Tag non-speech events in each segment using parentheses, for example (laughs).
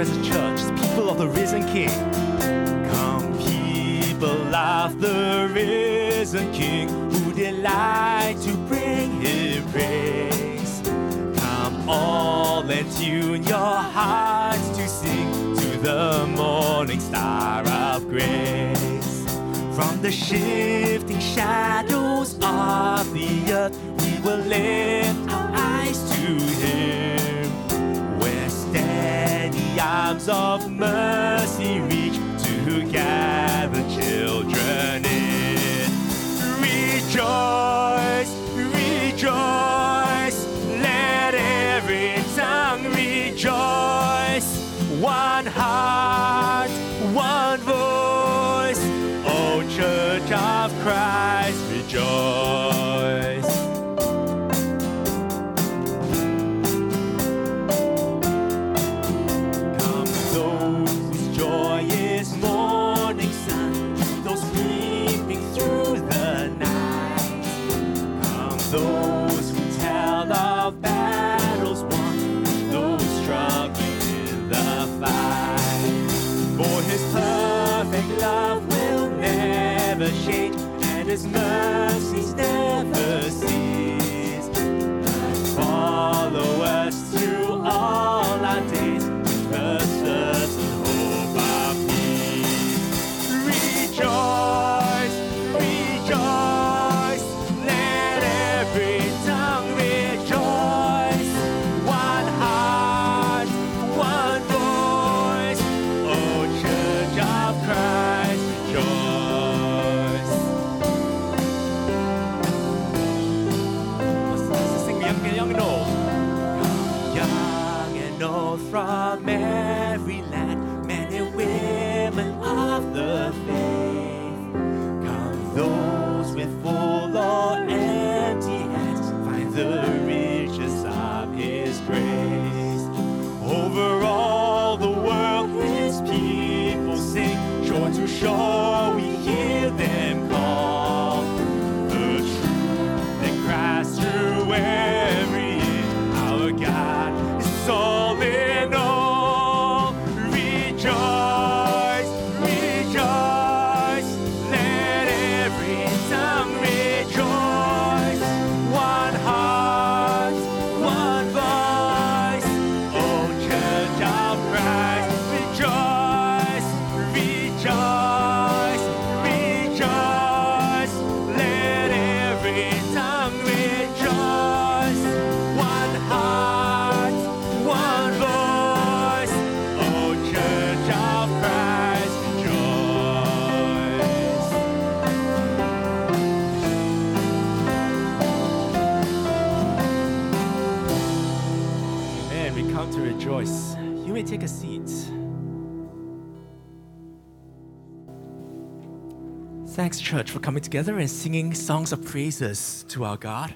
as a church, as people of the risen King. Come, people of the risen King, who delight to bring him praise. Come, all and tune your hearts to sing to the morning star of grace. From the shifting shadows of the earth, we will lift our eyes to Him. Arms of mercy reach to gather children in. Rejoice, rejoice, let every tongue rejoice. One heart, one voice. O Church of Christ, church, for coming together and singing songs of praises to our God.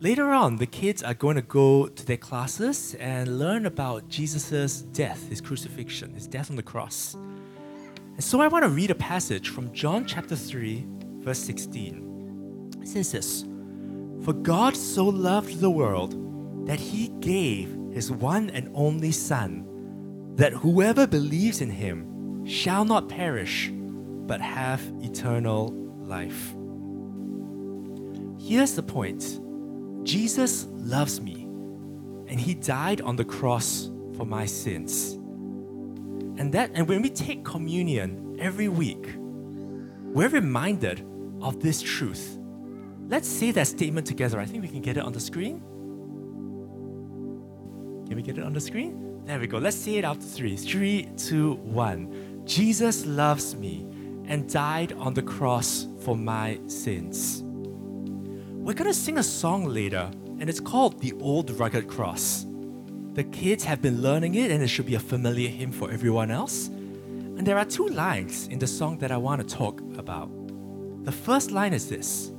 Later on, the kids are going to go to their classes and learn about Jesus' death, his crucifixion, his death on the cross. And so I want to read a passage from John chapter 3, verse 16. It says this For God so loved the world that he gave his one and only Son, that whoever believes in him shall not perish, but have eternal life. Here's the point Jesus loves me, and he died on the cross for my sins. And that and when we take communion every week, we're reminded of this truth. Let's say that statement together. I think we can get it on the screen. Can we get it on the screen? There we go. Let's say it after three. Three, two, one. Jesus loves me and died on the cross for my sins. We're gonna sing a song later, and it's called The Old Rugged Cross. The kids have been learning it, and it should be a familiar hymn for everyone else. And there are two lines in the song that I want to talk about. The first line is this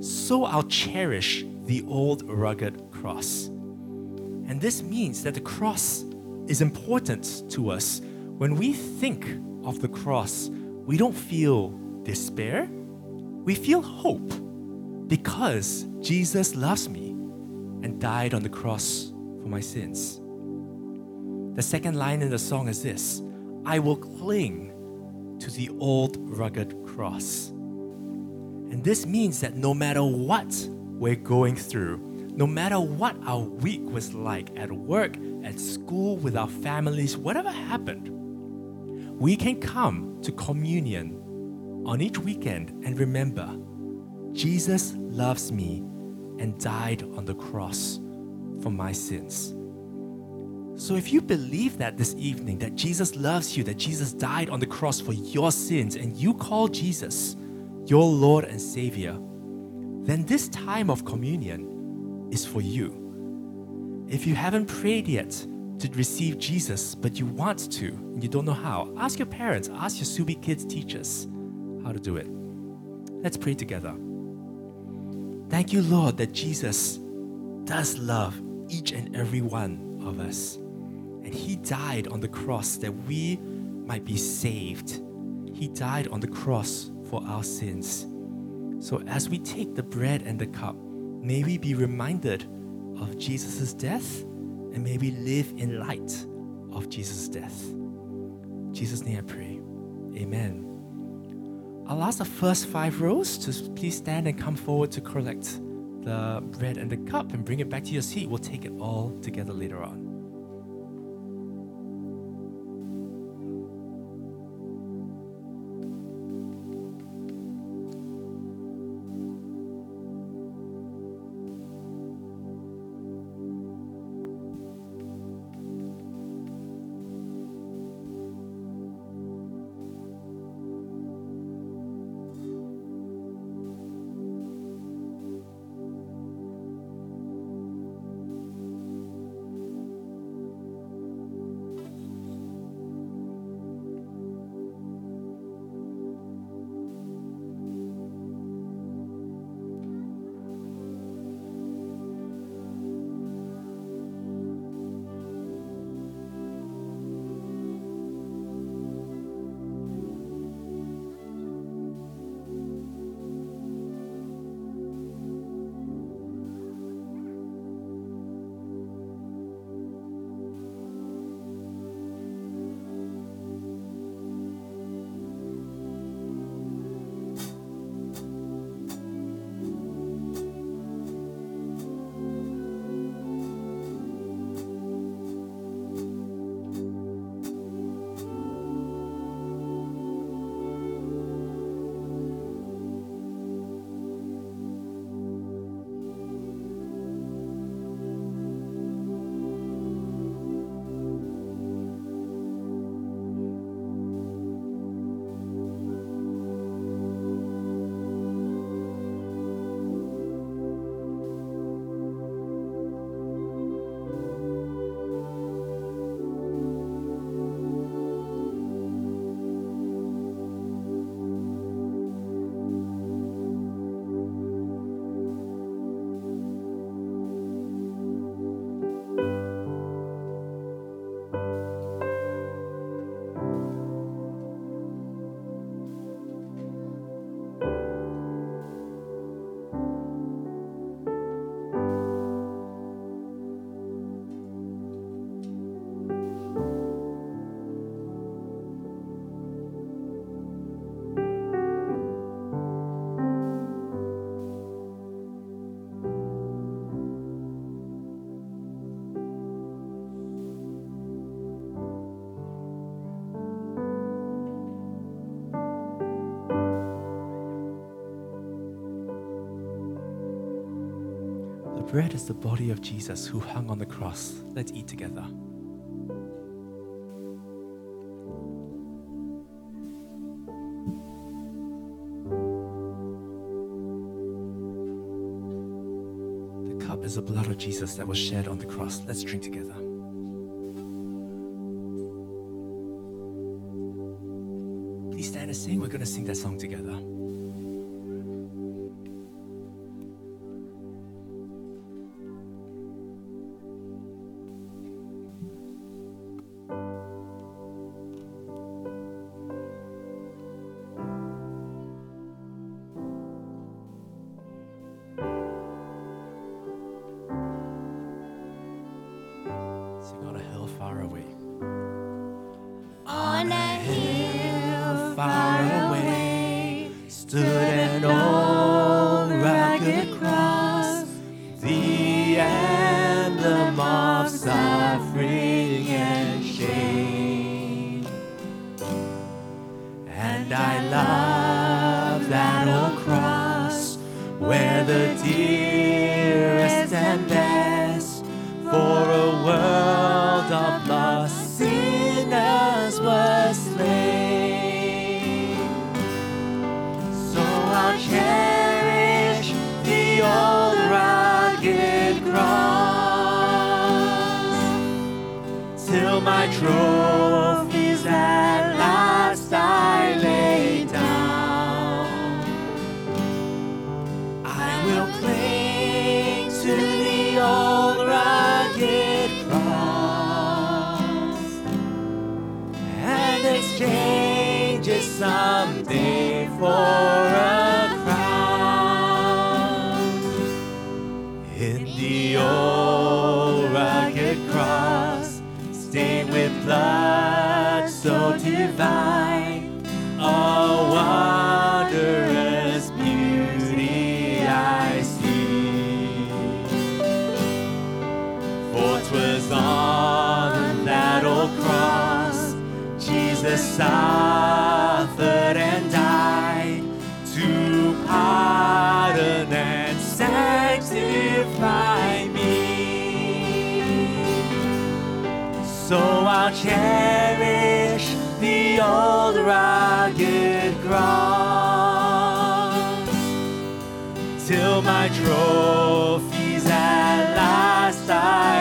So I'll cherish the old rugged cross. And this means that the cross is important to us. When we think of the cross, we don't feel despair, we feel hope because Jesus loves me and died on the cross for my sins. The second line in the song is this I will cling to the old rugged cross. And this means that no matter what we're going through, no matter what our week was like at work, at school, with our families, whatever happened, we can come to communion on each weekend and remember Jesus loves me and died on the cross for my sins. So if you believe that this evening, that Jesus loves you, that Jesus died on the cross for your sins, and you call Jesus your Lord and Savior, then this time of communion is for you. If you haven't prayed yet to receive Jesus, but you want to, and you don't know how, ask your parents, ask your Subi kids teachers how to do it. Let's pray together. Thank you, Lord, that Jesus does love each and every one of us. And He died on the cross that we might be saved. He died on the cross for our sins. So as we take the bread and the cup, may we be reminded of Jesus' death and may we live in light of Jesus' death. In Jesus' name I pray. Amen. I'll ask the first five rows to please stand and come forward to collect the bread and the cup and bring it back to your seat. We'll take it all together later on. Bread is the body of Jesus who hung on the cross. Let's eat together. The cup is the blood of Jesus that was shed on the cross. Let's drink together. Please stand and sing. We're going to sing that song together. Suffered and died to pardon and sanctify me. So I'll cherish the old rugged cross till my trophies at last I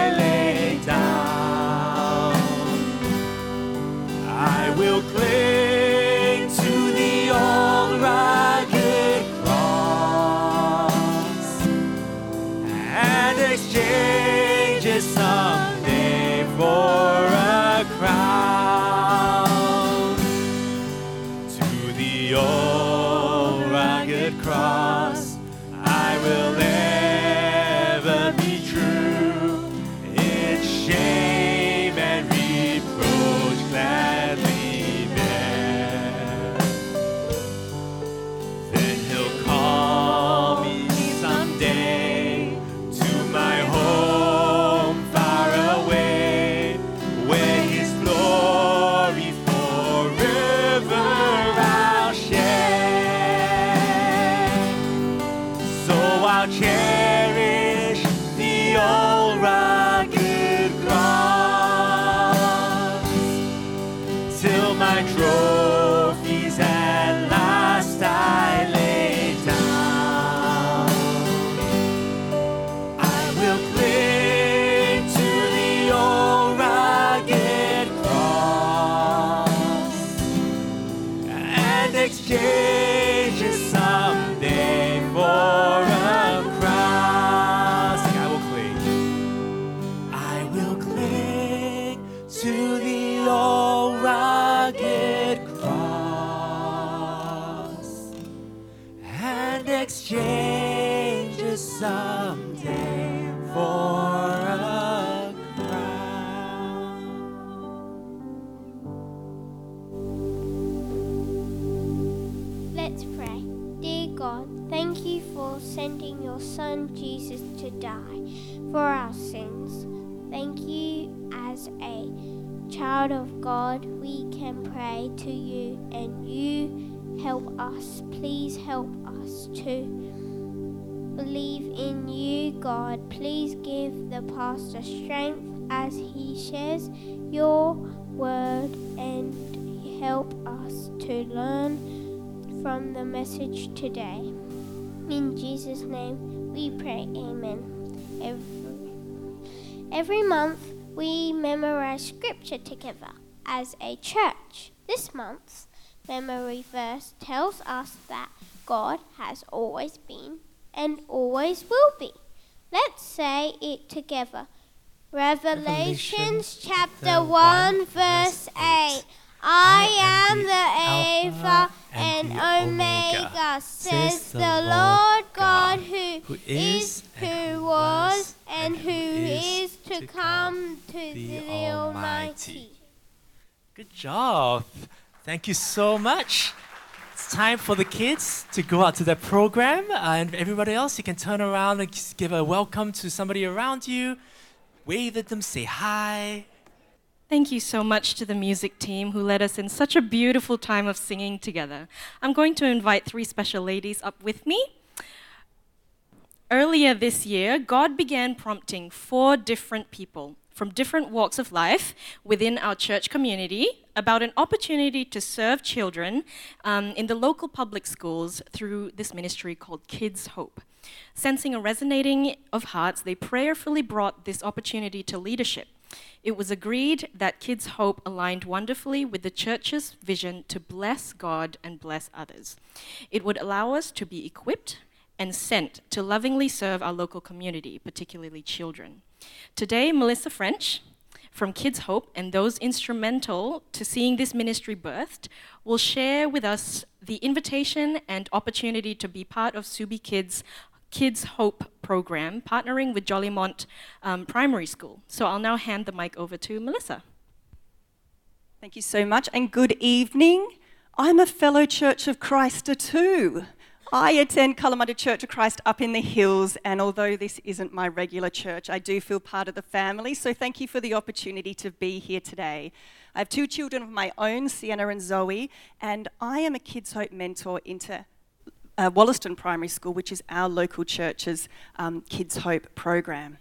Let's pray. Dear God, thank you for sending your Son Jesus to die for our sins. Thank you as a child of God, we can pray to you and you help us. Please help us to believe in you, God. Please give the pastor strength as he shares your word and help us to learn from the message today. In Jesus' name we pray, Amen. Every, every month we memorize scripture together as a church. This month's memory verse tells us that God has always been and always will be. Let's say it together. Revelations Revelations chapter chapter 1 1, verse verse 8. 8. I am the Alpha and Omega, says the Lord God, who is, who was, and who is to come, to the Almighty. Good job. Thank you so much. It's time for the kids to go out to their program, uh, and everybody else, you can turn around and give a welcome to somebody around you, wave at them, say hi. Thank you so much to the music team who led us in such a beautiful time of singing together. I'm going to invite three special ladies up with me. Earlier this year, God began prompting four different people from different walks of life within our church community about an opportunity to serve children um, in the local public schools through this ministry called Kids Hope. Sensing a resonating of hearts, they prayerfully brought this opportunity to leadership. It was agreed that Kids Hope aligned wonderfully with the church's vision to bless God and bless others. It would allow us to be equipped and sent to lovingly serve our local community, particularly children. Today, Melissa French from Kids Hope and those instrumental to seeing this ministry birthed will share with us the invitation and opportunity to be part of Subi Kids Kids Hope program, partnering with Jolimont um, Primary School. So I'll now hand the mic over to Melissa. Thank you so much, and good evening. I'm a fellow Church of Christ too. I attend Kalamunda Church of Christ up in the hills, and although this isn't my regular church, I do feel part of the family. So thank you for the opportunity to be here today. I have two children of my own, Sienna and Zoe, and I am a Kids Hope mentor into uh, Walliston Primary School, which is our local church's um, Kids Hope program.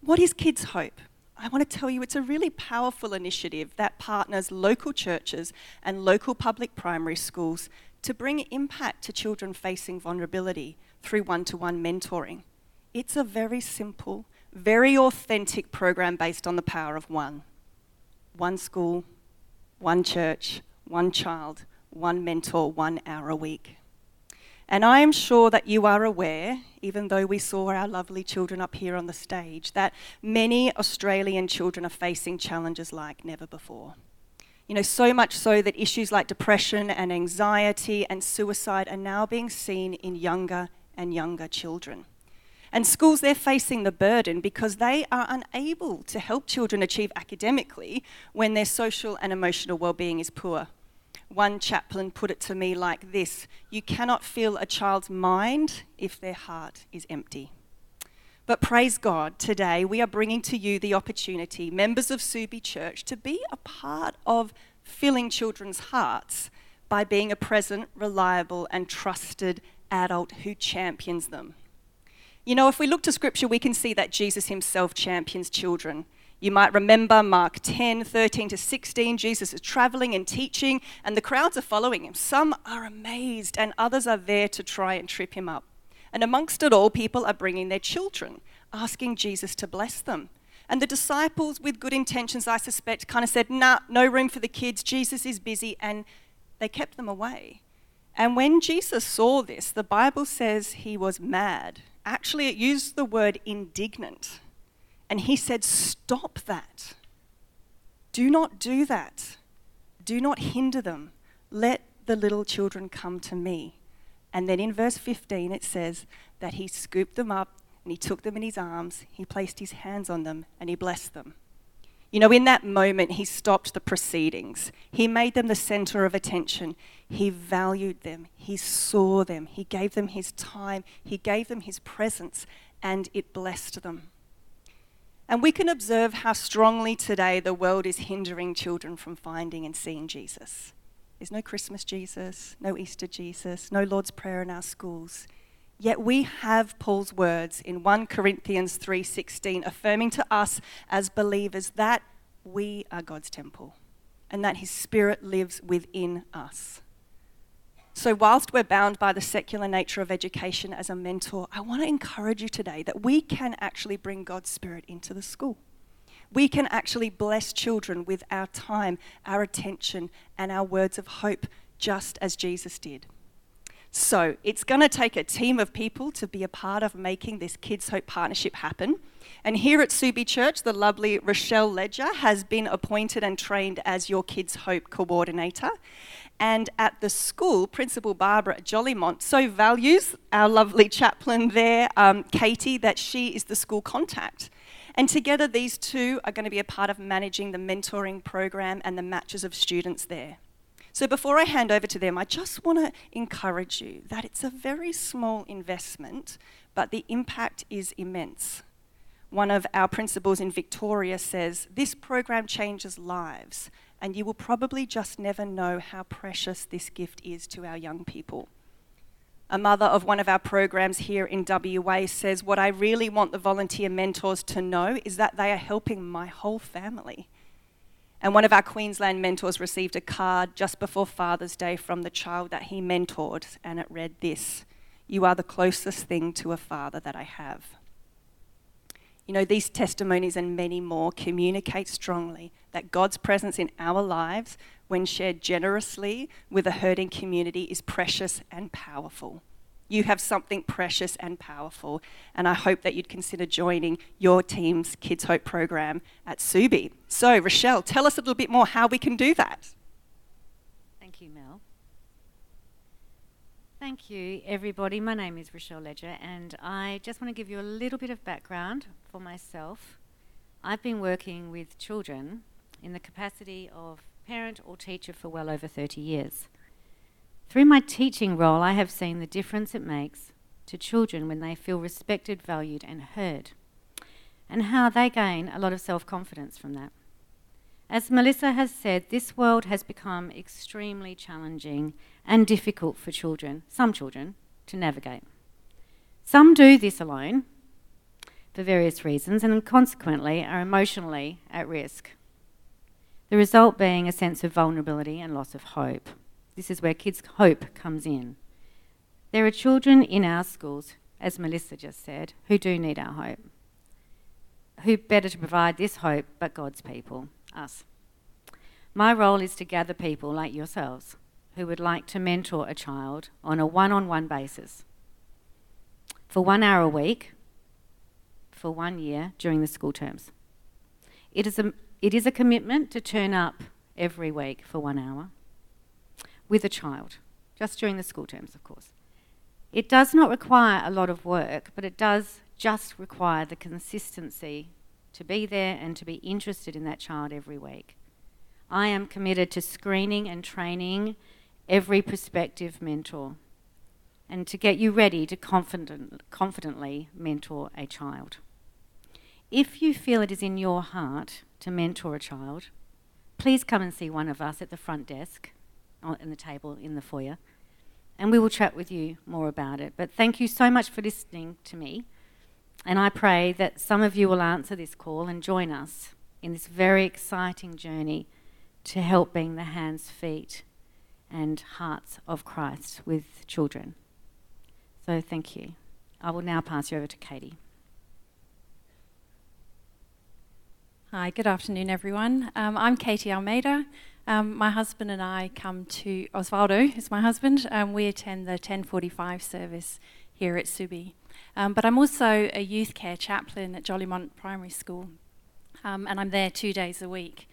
What is Kids Hope? I want to tell you it's a really powerful initiative that partners local churches and local public primary schools to bring impact to children facing vulnerability through one to one mentoring. It's a very simple, very authentic program based on the power of one one school, one church, one child, one mentor, one hour a week. And I am sure that you are aware, even though we saw our lovely children up here on the stage, that many Australian children are facing challenges like never before. You know, so much so that issues like depression and anxiety and suicide are now being seen in younger and younger children. And schools, they're facing the burden because they are unable to help children achieve academically when their social and emotional well-being is poor. One chaplain put it to me like this You cannot fill a child's mind if their heart is empty. But praise God, today we are bringing to you the opportunity, members of Subi Church, to be a part of filling children's hearts by being a present, reliable, and trusted adult who champions them. You know, if we look to scripture, we can see that Jesus himself champions children. You might remember Mark 10, 13 to 16. Jesus is traveling and teaching, and the crowds are following him. Some are amazed, and others are there to try and trip him up. And amongst it all, people are bringing their children, asking Jesus to bless them. And the disciples, with good intentions, I suspect, kind of said, nah, no room for the kids. Jesus is busy. And they kept them away. And when Jesus saw this, the Bible says he was mad. Actually, it used the word indignant. And he said, Stop that. Do not do that. Do not hinder them. Let the little children come to me. And then in verse 15, it says that he scooped them up and he took them in his arms, he placed his hands on them, and he blessed them. You know, in that moment, he stopped the proceedings. He made them the center of attention. He valued them. He saw them. He gave them his time. He gave them his presence, and it blessed them. And we can observe how strongly today the world is hindering children from finding and seeing Jesus. There's no Christmas Jesus, no Easter Jesus, no Lord's Prayer in our schools. Yet we have Paul's words in 1 Corinthians 3:16 affirming to us as believers that we are God's temple and that his spirit lives within us. So whilst we're bound by the secular nature of education as a mentor, I want to encourage you today that we can actually bring God's spirit into the school we can actually bless children with our time, our attention, and our words of hope, just as Jesus did. So, it's going to take a team of people to be a part of making this Kids Hope partnership happen. And here at Subi Church, the lovely Rochelle Ledger has been appointed and trained as your Kids Hope coordinator. And at the school, Principal Barbara Jolimont so values our lovely chaplain there, um, Katie, that she is the school contact. And together, these two are going to be a part of managing the mentoring program and the matches of students there. So, before I hand over to them, I just want to encourage you that it's a very small investment, but the impact is immense. One of our principals in Victoria says, This program changes lives, and you will probably just never know how precious this gift is to our young people. A mother of one of our programs here in WA says, What I really want the volunteer mentors to know is that they are helping my whole family. And one of our Queensland mentors received a card just before Father's Day from the child that he mentored, and it read this You are the closest thing to a father that I have. You know, these testimonies and many more communicate strongly that God's presence in our lives when shared generously with a hurting community, is precious and powerful. You have something precious and powerful, and I hope that you'd consider joining your team's Kids Hope program at Subi. So, Rochelle, tell us a little bit more how we can do that. Thank you, Mel. Thank you, everybody. My name is Rochelle Ledger, and I just want to give you a little bit of background for myself. I've been working with children in the capacity of parent or teacher for well over 30 years. Through my teaching role, I have seen the difference it makes to children when they feel respected, valued, and heard, and how they gain a lot of self confidence from that. As Melissa has said, this world has become extremely challenging and difficult for children, some children, to navigate. Some do this alone for various reasons and consequently are emotionally at risk the result being a sense of vulnerability and loss of hope. This is where kids' hope comes in. There are children in our schools, as Melissa just said, who do need our hope. Who better to provide this hope but God's people, us? My role is to gather people like yourselves who would like to mentor a child on a one on one basis for one hour a week for one year during the school terms. It is a it is a commitment to turn up every week for one hour with a child, just during the school terms, of course. It does not require a lot of work, but it does just require the consistency to be there and to be interested in that child every week. I am committed to screening and training every prospective mentor and to get you ready to confident, confidently mentor a child. If you feel it is in your heart to mentor a child, please come and see one of us at the front desk uh, in the table in the foyer, and we will chat with you more about it. But thank you so much for listening to me, and I pray that some of you will answer this call and join us in this very exciting journey to help being the hands, feet, and hearts of Christ with children. So thank you. I will now pass you over to Katie. Hi, good afternoon, everyone. Um, I'm Katie Almeida. Um, my husband and I come to Osvaldo is my husband. We attend the 1045 service here at Subi. Um, but I'm also a YouthCare chaplain at Jolimont Primary School, um, and I'm there two days a week.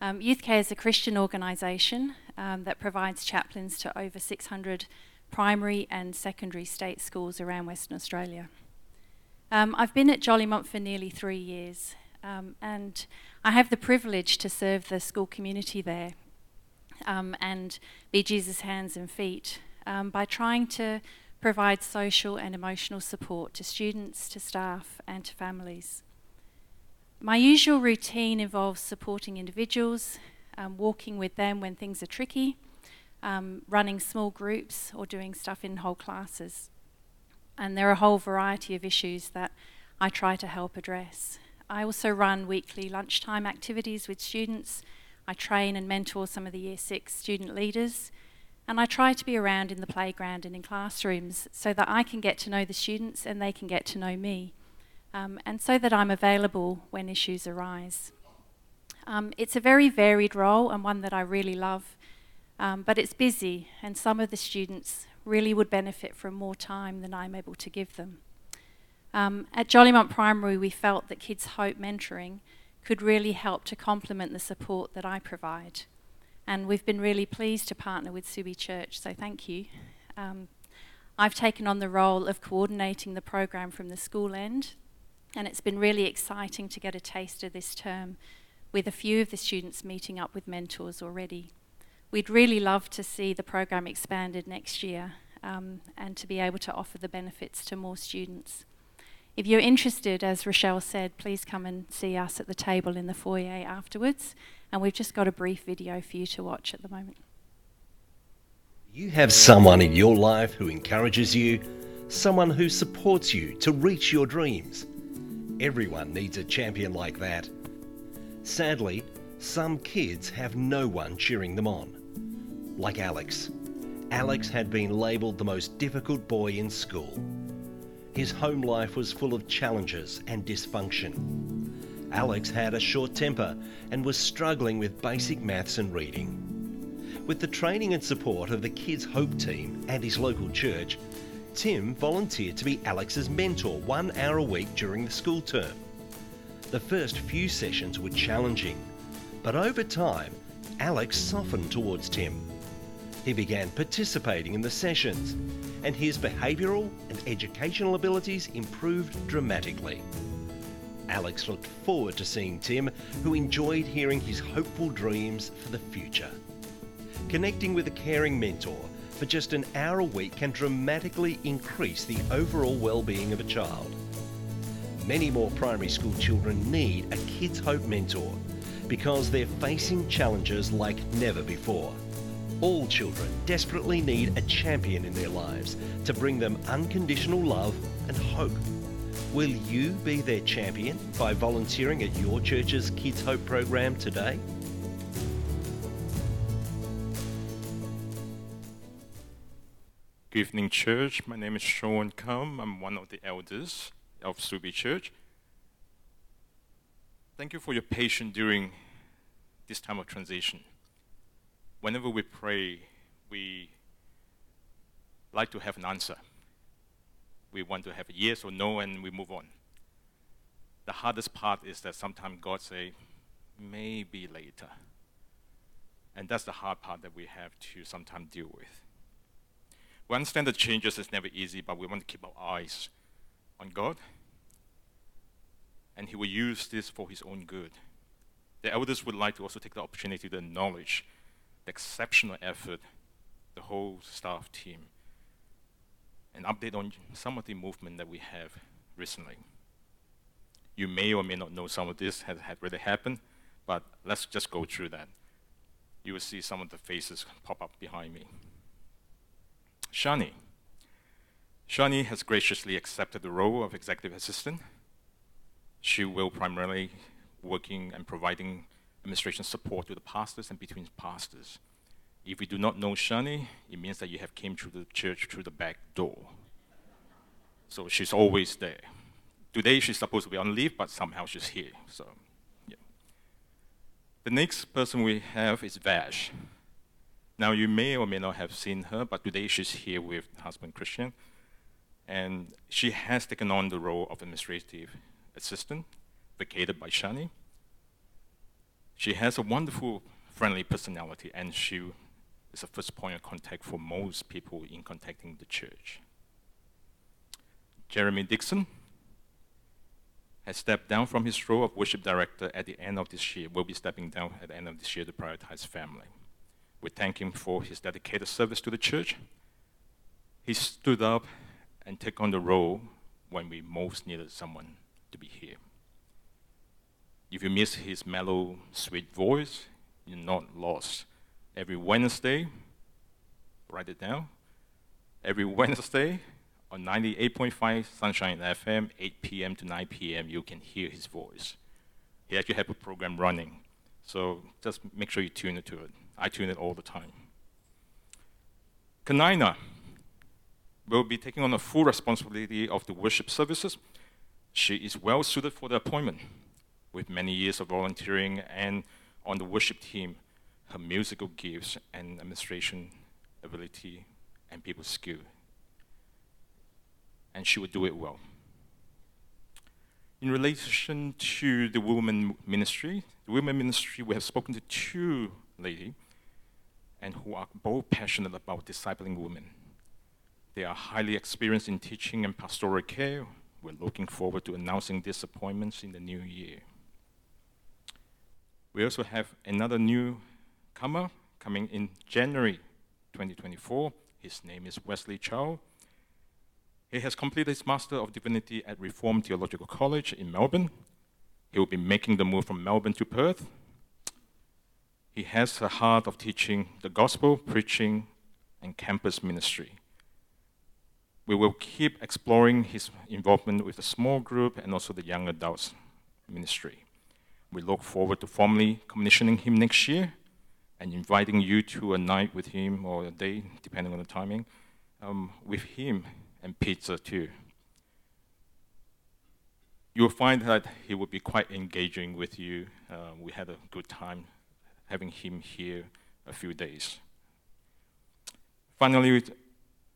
Um, YouthCare is a Christian organisation that provides chaplains to over 600 primary and secondary state schools around Western Australia. I've been at Jolimont for nearly three years. Um, and I have the privilege to serve the school community there um, and be Jesus' hands and feet um, by trying to provide social and emotional support to students, to staff, and to families. My usual routine involves supporting individuals, um, walking with them when things are tricky, um, running small groups, or doing stuff in whole classes. And there are a whole variety of issues that I try to help address. I also run weekly lunchtime activities with students. I train and mentor some of the Year 6 student leaders. And I try to be around in the playground and in classrooms so that I can get to know the students and they can get to know me. Um, and so that I'm available when issues arise. Um, it's a very varied role and one that I really love, um, but it's busy, and some of the students really would benefit from more time than I'm able to give them. Um, at Jolimont Primary, we felt that Kids Hope mentoring could really help to complement the support that I provide. And we've been really pleased to partner with Subi Church, so thank you. Um, I've taken on the role of coordinating the program from the school end, And it's been really exciting to get a taste of this term with a few of the students meeting up with mentors already. We'd really love to see the program expanded next year um, and to be able to offer the benefits to more students. If you're interested, as Rochelle said, please come and see us at the table in the foyer afterwards. And we've just got a brief video for you to watch at the moment. You have someone in your life who encourages you, someone who supports you to reach your dreams. Everyone needs a champion like that. Sadly, some kids have no one cheering them on. Like Alex. Alex had been labelled the most difficult boy in school. His home life was full of challenges and dysfunction. Alex had a short temper and was struggling with basic maths and reading. With the training and support of the Kids Hope team and his local church, Tim volunteered to be Alex's mentor one hour a week during the school term. The first few sessions were challenging, but over time, Alex softened towards Tim. He began participating in the sessions, and his behavioural and educational abilities improved dramatically. Alex looked forward to seeing Tim, who enjoyed hearing his hopeful dreams for the future. Connecting with a caring mentor for just an hour a week can dramatically increase the overall well-being of a child. Many more primary school children need a Kids Hope mentor because they're facing challenges like never before. All children desperately need a champion in their lives to bring them unconditional love and hope. Will you be their champion by volunteering at your church's Kids Hope program today? Good evening, church. My name is Sean Kum. I'm one of the elders of Subi Church. Thank you for your patience during this time of transition. Whenever we pray, we like to have an answer. We want to have a yes or no, and we move on. The hardest part is that sometimes God say, maybe later. And that's the hard part that we have to sometimes deal with. We understand that changes is never easy, but we want to keep our eyes on God. And He will use this for His own good. The elders would like to also take the opportunity to acknowledge the exceptional effort the whole staff team and update on some of the movement that we have recently. You may or may not know some of this has had really happened, but let's just go through that. You will see some of the faces pop up behind me. Shani. Shani has graciously accepted the role of executive assistant. She will primarily working and providing administration support to the pastors and between pastors. If you do not know Shani, it means that you have came through the church through the back door. So she's always there. Today she's supposed to be on leave, but somehow she's here. So, yeah. The next person we have is Vash. Now you may or may not have seen her, but today she's here with husband Christian, and she has taken on the role of administrative assistant, vacated by Shani. She has a wonderful, friendly personality, and she is a first point of contact for most people in contacting the church. Jeremy Dixon has stepped down from his role of worship director at the end of this year, will be stepping down at the end of this year to prioritize family. We thank him for his dedicated service to the church. He stood up and took on the role when we most needed someone to be here. If you miss his mellow, sweet voice, you're not lost. Every Wednesday, write it down. Every (laughs) Wednesday on 98.5 Sonshine FM, 8 p.m. to 9 p.m., you can hear his voice. He actually has a program running. So just make sure you tune into it. I tune it all the time. Kanina will be taking on the full responsibility of the worship services. She is well suited for the appointment with many years of volunteering and on the worship team, her musical gifts and administration ability and people skill. And she would do it well. In relation to the women ministry, the women ministry, we have spoken to two ladies and who are both passionate about discipling women. They are highly experienced in teaching and pastoral care we're looking forward to announcing these appointments in the new year. We also have another coming in January 2024. His name is Wesley Chow. He has completed his Master of Divinity at Reformed Theological College in Melbourne. He will be making the move from Melbourne to Perth. He has a heart of teaching the gospel, preaching, and campus ministry. We will keep exploring his involvement with the small group and also the young adults ministry. We look forward to formally commissioning him next year and inviting you to a night with him or a day, depending on the timing, um, with him and pizza too. You'll find that he will be quite engaging with you. Uh, we had a good time having him here a few days. Finally,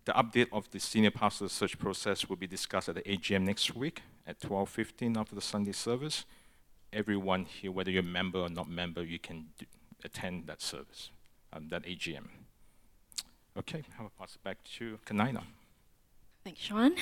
the update of the senior pastor search process will be discussed at the AGM next week at 12:15 after the Sunday service. Everyone here, whether you're a member or not member, you can d- attend that service, um, that AGM. Okay, I'll pass it back to Kanina. Thanks, Sean.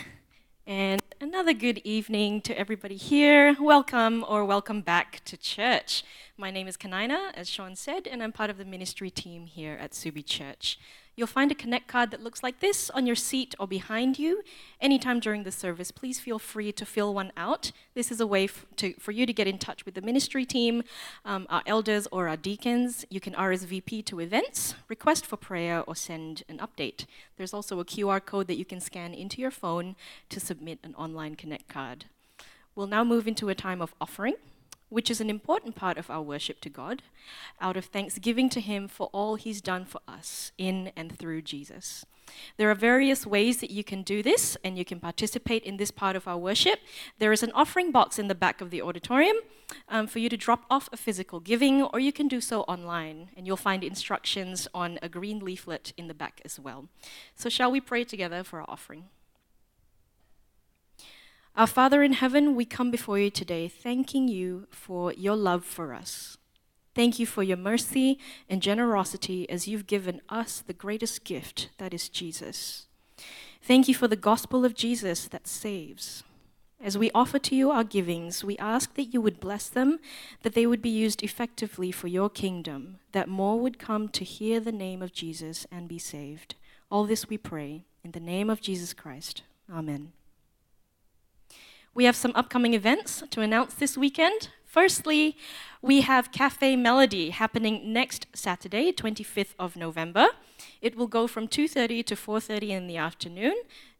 And another good evening to everybody here. Welcome or welcome back to church. My name is Kanina, as Sean said, and I'm part of the ministry team here at Subi Church. You'll find a Connect card that looks like this on your seat or behind you. Anytime during the service, please feel free to fill one out. This is a way f- to, for you to get in touch with the ministry team, um, our elders, or our deacons. You can RSVP to events, request for prayer, or send an update. There's also a QR code that you can scan into your phone to submit an online Connect card. We'll now move into a time of offering which is an important part of our worship to God, out of thanksgiving to Him for all He's done for us in and through Jesus. There are various ways that you can do this and you can participate in this part of our worship. There is an offering box in the back of the auditorium um, for you to drop off a physical giving, or you can do so online, and you'll find instructions on a green leaflet in the back as well. So, shall we pray together for our offering? Our Father in heaven, we come before you today thanking you for your love for us. Thank you for your mercy and generosity as you've given us the greatest gift, that is Jesus. Thank you for the gospel of Jesus that saves. As we offer to you our givings, we ask that you would bless them, that they would be used effectively for your kingdom, that more would come to hear the name of Jesus and be saved. All this we pray in the name of Jesus Christ. Amen. We have some upcoming events to announce this weekend. Firstly, we have Cafe Melody happening next Saturday, 25th of November. It will go from 2:30 to 4:30 in the afternoon,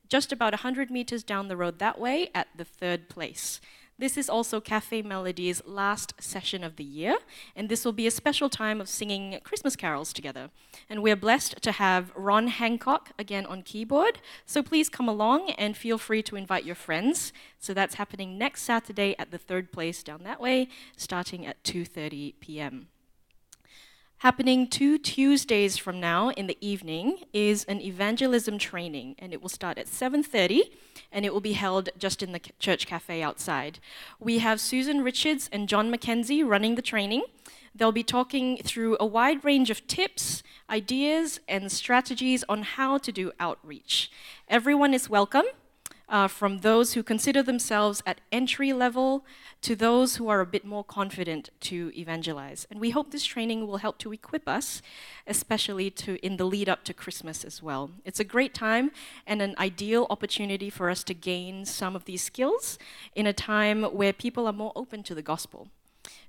just about 100 meters down the road that way at the third place. This is also Cafe Melody's last session of the year, and this will be a special time of singing Christmas carols together. And we're blessed to have Ron Hancock again on keyboard, so please come along and feel free to invite your friends. So that's happening next Saturday at the third place down that way, starting at 2:30 p.m. Happening two Tuesdays from now in the evening is an evangelism training, and it will start at 7:30, and it will be held just in the church cafe outside. We have Susan Richards and John McKenzie running the training. They'll be talking through a wide range of tips, ideas, and strategies on how to do outreach. Everyone is welcome uh, from those who consider themselves at entry level to those who are a bit more confident to evangelize. And we hope this training will help to equip us, especially to in the lead up to Christmas as well. It's a great time and an ideal opportunity for us to gain some of these skills in a time where people are more open to the gospel.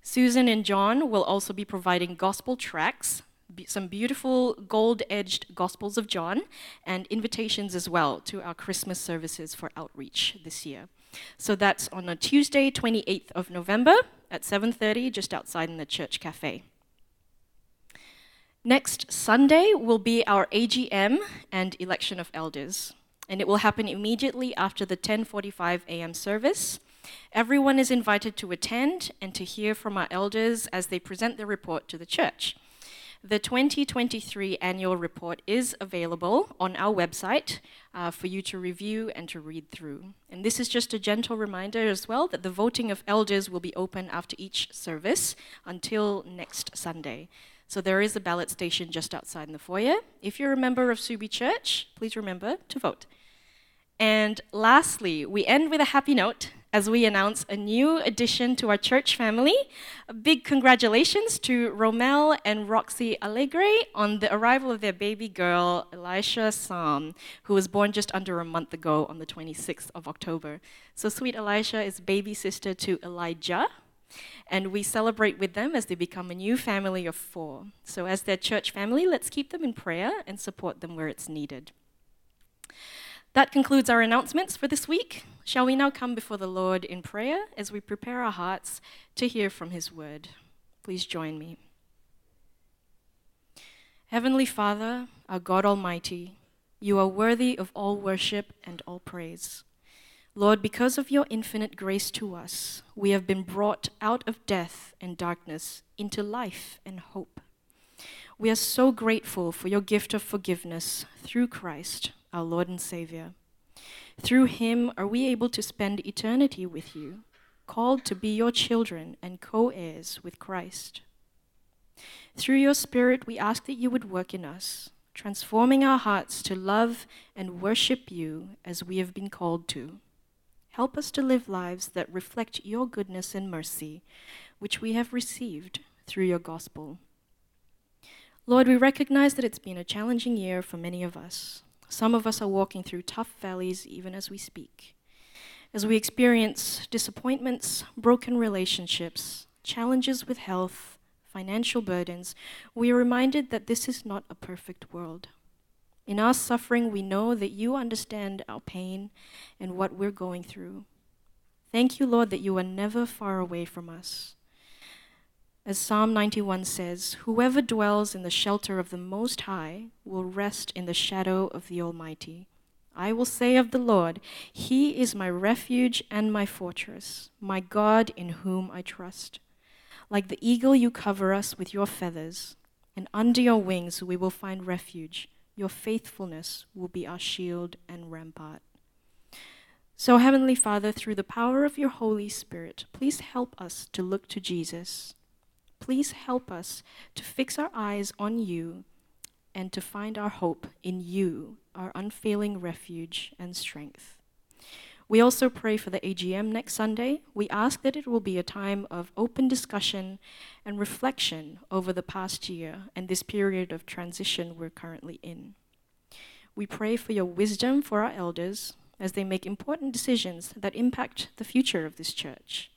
Susan and John will also be providing gospel tracts some beautiful gold edged Gospels of John and invitations as well to our Christmas services for outreach this year. So that's on a Tuesday, 28th of November at 7:30 just outside in the church cafe. Next Sunday will be our AGM and election of elders, and it will happen immediately after the 10:45 a.m. service. Everyone is invited to attend and to hear from our elders as they present their report to the church. The 2023 annual report is available on our website uh, for you to review and to read through. And this is just a gentle reminder as well that the voting of elders will be open after each service until next Sunday. So there is a ballot station just outside in the foyer. If you're a member of Subi Church, please remember to vote. And lastly, we end with a happy note as we announce a new addition to our church family. A big congratulations to Romel and Roxy Allegre on the arrival of their baby girl, Elisha Sam, who was born just under a month ago on the 26th of October. So, sweet Elisha is baby sister to Elijah. And we celebrate with them as they become a new family of four. So, as their church family, let's keep them in prayer and support them where it's needed. That concludes our announcements for this week. Shall we now come before the Lord in prayer as we prepare our hearts to hear from His word? Please join me. Heavenly Father, our God Almighty, you are worthy of all worship and all praise. Lord, because of your infinite grace to us, we have been brought out of death and darkness into life and hope. We are so grateful for your gift of forgiveness through Christ, our Lord and Savior. Through him are we able to spend eternity with you, called to be your children and co heirs with Christ. Through your Spirit, we ask that you would work in us, transforming our hearts to love and worship you as we have been called to. Help us to live lives that reflect your goodness and mercy, which we have received through your gospel. Lord, we recognize that it's been a challenging year for many of us. Some of us are walking through tough valleys even as we speak. As we experience disappointments, broken relationships, challenges with health, financial burdens, we are reminded that this is not a perfect world. In our suffering, we know that you understand our pain and what we're going through. Thank you, Lord, that you are never far away from us. As Psalm 91 says, Whoever dwells in the shelter of the Most High will rest in the shadow of the Almighty. I will say of the Lord, He is my refuge and my fortress, my God in whom I trust. Like the eagle, you cover us with your feathers, and under your wings we will find refuge. Your faithfulness will be our shield and rampart. So, Heavenly Father, through the power of your Holy Spirit, please help us to look to Jesus Please help us to fix our eyes on you and to find our hope in you, our unfailing refuge and strength. We also pray for the AGM next Sunday. We ask that it will be a time of open discussion and reflection over the past year and this period of transition we're currently in. We pray for your wisdom for our elders as they make important decisions that impact the future of this church.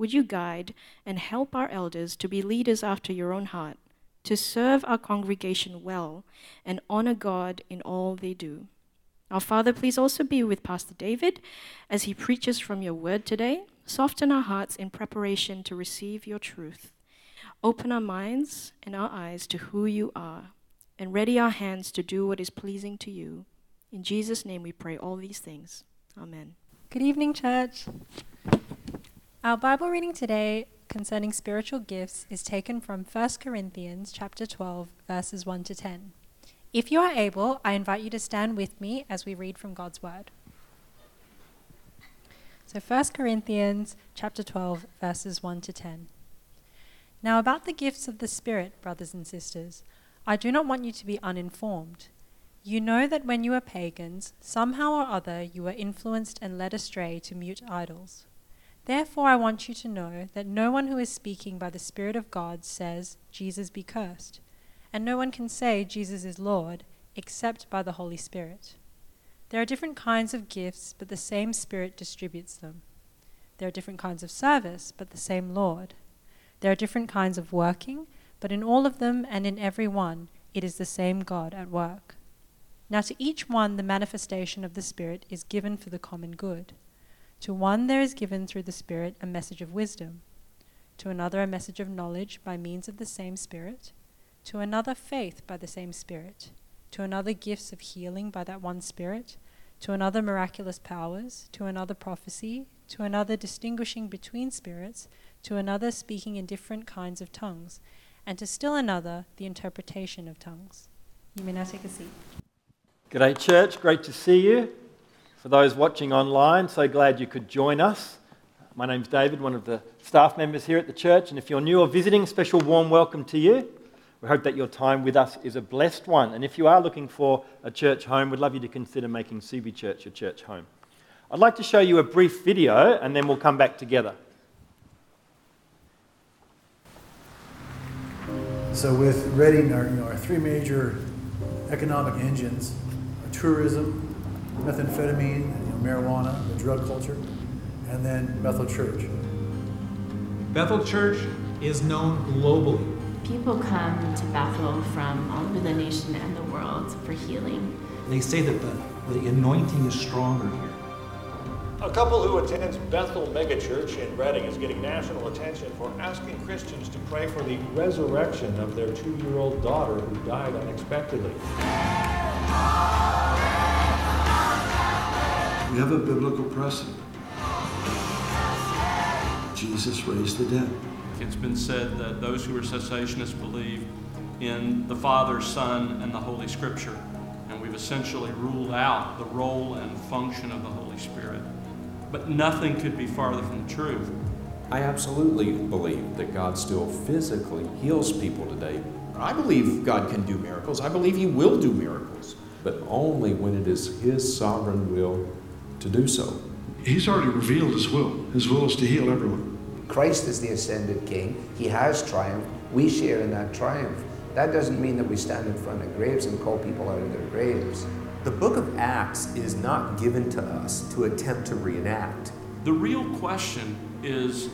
Would you guide and help our elders to be leaders after your own heart, to serve our congregation well, and honor God in all they do? Our Father, please also be with Pastor David as he preaches from your word today. Soften our hearts in preparation to receive your truth. Open our minds and our eyes to who you are, and ready our hands to do what is pleasing to you. In Jesus' name we pray all these things. Amen. Good evening, church. Our Bible reading today concerning spiritual gifts is taken from 1 Corinthians chapter 12 verses 1 to 10. If you are able, I invite you to stand with me as we read from God's word. So 1 Corinthians chapter 12 verses 1 to 10. Now about the gifts of the Spirit, brothers and sisters, I do not want you to be uninformed. You know that when you were pagans, somehow or other you were influenced and led astray to mute idols. Therefore, I want you to know that no one who is speaking by the Spirit of God says, Jesus be cursed. And no one can say, Jesus is Lord, except by the Holy Spirit. There are different kinds of gifts, but the same Spirit distributes them. There are different kinds of service, but the same Lord. There are different kinds of working, but in all of them and in every one, it is the same God at work. Now, to each one, the manifestation of the Spirit is given for the common good. To one there is given through the Spirit a message of wisdom, to another a message of knowledge by means of the same Spirit, to another faith by the same Spirit, to another gifts of healing by that one Spirit, to another miraculous powers, to another prophecy, to another distinguishing between spirits, to another speaking in different kinds of tongues, and to still another the interpretation of tongues. You may now take a seat. G'day, church. Great to see you. For those watching online, so glad you could join us. My name's David, one of the staff members here at the church, and if you're new or visiting, special warm welcome to you. We hope that your time with us is a blessed one. And if you are looking for a church home, we'd love you to consider making Subi Church your church home. I'd like to show you a brief video and then we'll come back together. So, with Redding, our, you know, our three major economic engines tourism, methamphetamine, you know, marijuana, the drug culture, and then Bethel Church. Bethel Church is known globally. People come to Bethel from all over the nation and the world for healing. They say that the, the anointing is stronger here. A couple who attends Bethel Megachurch in Redding is getting national attention for asking Christians to pray for the resurrection of their two year old daughter who died unexpectedly. We have a biblical precedent. Jesus raised the dead. It's been said that those who are cessationists believe in the Father, Son, and the Holy Scripture, and we've essentially ruled out the role and function of the Holy Spirit. But nothing could be farther from the truth. I absolutely believe that God still physically heals people today. I believe God can do miracles. I believe He will do miracles, but only when it is His sovereign will to do so. He's already revealed His will. His will is to heal everyone. Christ is the ascended King. He has triumphed. We share in that triumph. That doesn't mean that we stand in front of graves and call people out of their graves. The book of Acts is not given to us to attempt to reenact. The real question is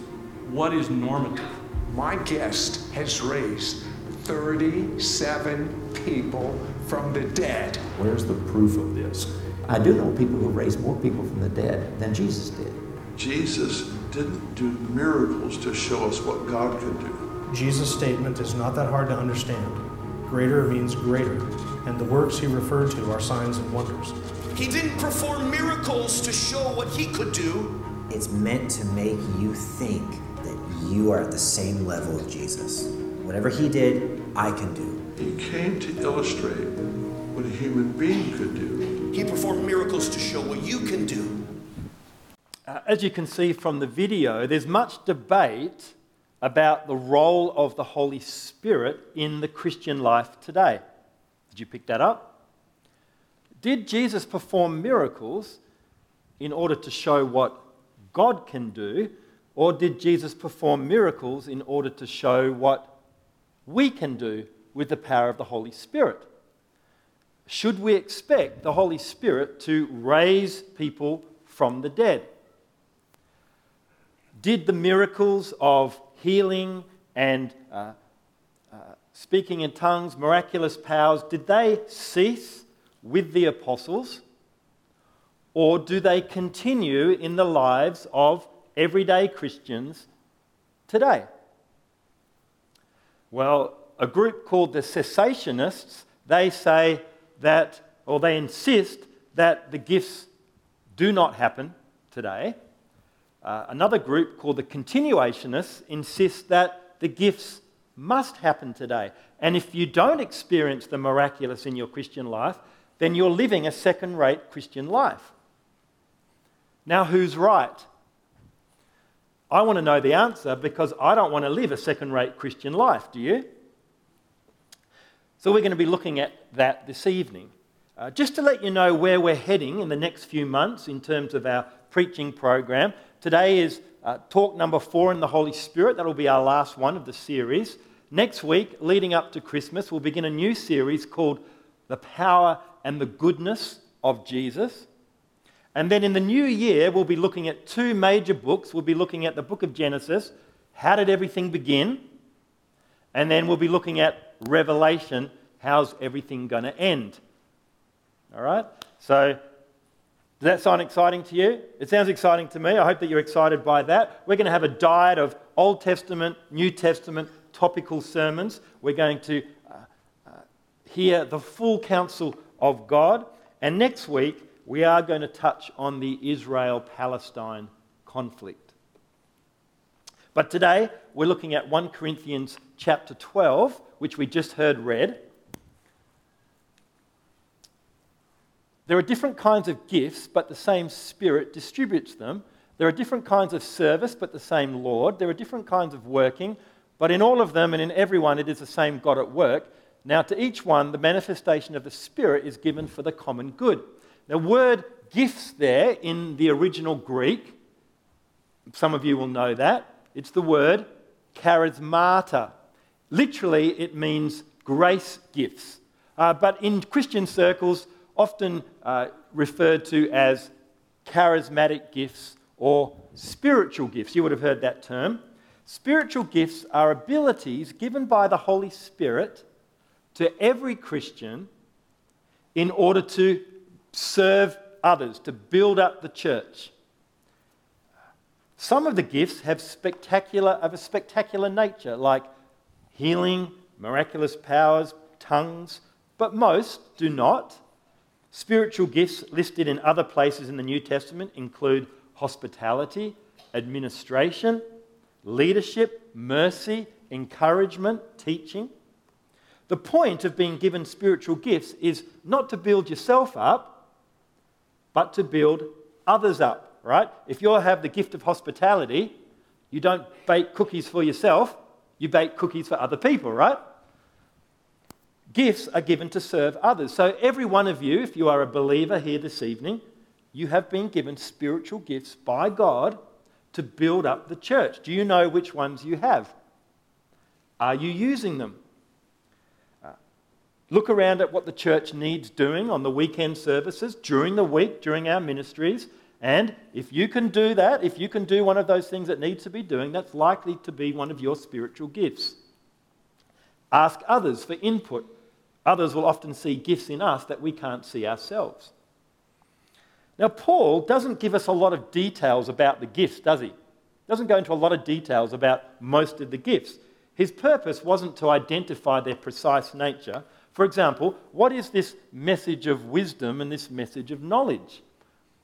what is normative? My guest has raised 37 people from the dead. Where's the proof of this? I do know people who raised more people from the dead than Jesus did. Jesus didn't do miracles to show us what God could do. Jesus' statement is not that hard to understand. Greater means greater, and the works he referred to are signs and wonders. He didn't perform miracles to show what he could do. It's meant to make you think that you are at the same level of Jesus. Whatever he did, I can do. He came to illustrate what a human being could do. He performed miracles to show what you can do. Uh, as you can see from the video, there's much debate about the role of the Holy Spirit in the Christian life today. Did you pick that up? Did Jesus perform miracles in order to show what God can do, or did Jesus perform miracles in order to show what we can do with the power of the Holy Spirit? Should we expect the Holy Spirit to raise people from the dead? Did the miracles of healing and uh, uh, speaking in tongues, miraculous powers, did they cease with the apostles? Or do they continue in the lives of everyday Christians today? Well, a group called the cessationists, they say that, or they insist that the gifts do not happen today. Uh, another group called the continuationists insists that the gifts must happen today. And if you don't experience the miraculous in your Christian life, then you're living a second rate Christian life. Now, who's right? I want to know the answer because I don't want to live a second rate Christian life, do you? So, we're going to be looking at that this evening. Uh, just to let you know where we're heading in the next few months in terms of our preaching program, today is uh, talk number four in the Holy Spirit. That'll be our last one of the series. Next week, leading up to Christmas, we'll begin a new series called The Power and the Goodness of Jesus. And then in the new year, we'll be looking at two major books. We'll be looking at the book of Genesis, How Did Everything Begin? And then we'll be looking at Revelation, How's Everything Going to End? All right? So, does that sound exciting to you? It sounds exciting to me. I hope that you're excited by that. We're going to have a diet of Old Testament, New Testament, topical sermons. We're going to uh, uh, hear the full counsel of God. And next week, we are going to touch on the Israel Palestine conflict. But today, we're looking at 1 Corinthians chapter 12, which we just heard read. There are different kinds of gifts, but the same Spirit distributes them. There are different kinds of service, but the same Lord. There are different kinds of working, But in all of them and in everyone, it is the same God at work. Now, to each one, the manifestation of the Spirit is given for the common good. The word gifts there in the original Greek, some of you will know that. It's the word charismata. Literally, it means grace gifts. Uh, but in Christian circles, often uh, referred to as charismatic gifts or spiritual gifts. You would have heard that term. Spiritual gifts are abilities given by the Holy Spirit to every Christian in order to serve others, to build up the church. Some of the gifts have spectacular of a spectacular nature, like healing, miraculous powers, tongues, but most do not. Spiritual gifts listed in other places in the New Testament include hospitality, administration, leadership, mercy, encouragement, teaching. The point of being given spiritual gifts is not to build yourself up, but to build others up, right? If you have the gift of hospitality, you don't bake cookies for yourself, you bake cookies for other people, right? Gifts are given to serve others. So, every one of you, if you are a believer here this evening, you have been given spiritual gifts by God to build up the church. Do you know which ones you have? Are you using them? Uh, look around at what the church needs doing on the weekend services, during the week, during our ministries. And if you can do that, if you can do one of those things that needs to be doing, that's likely to be one of your spiritual gifts. Ask others for input. Others will often see gifts in us that we can't see ourselves. Now, Paul doesn't give us a lot of details about the gifts, does he? Doesn't go into a lot of details about most of the gifts. His purpose wasn't to identify their precise nature. For example, what is this message of wisdom and this message of knowledge?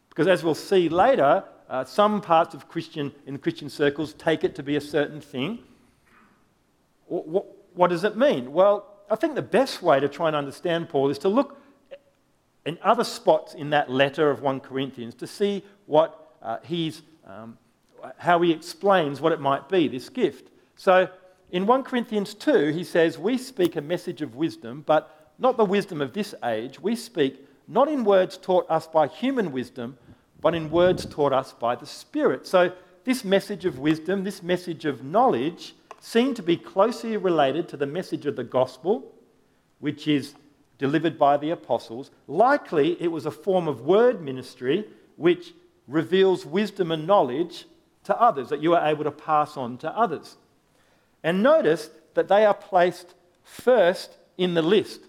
Because as we'll see later, uh, some parts of Christian in Christian circles take it to be a certain thing. What, what, what does it mean? Well, I think the best way to try and understand Paul is to look in other spots in that letter of 1 Corinthians to see what uh, he's, um, how he explains what it might be, this gift. So in 1 Corinthians 2, he says, We speak a message of wisdom, but not the wisdom of this age. We speak not in words taught us by human wisdom, but in words taught us by the Spirit. So this message of wisdom, this message of knowledge, seem to be closely related to the message of the gospel, which is delivered by the apostles. Likely, it was a form of word ministry which reveals wisdom and knowledge to others that you are able to pass on to others. And notice that they are placed first in the list.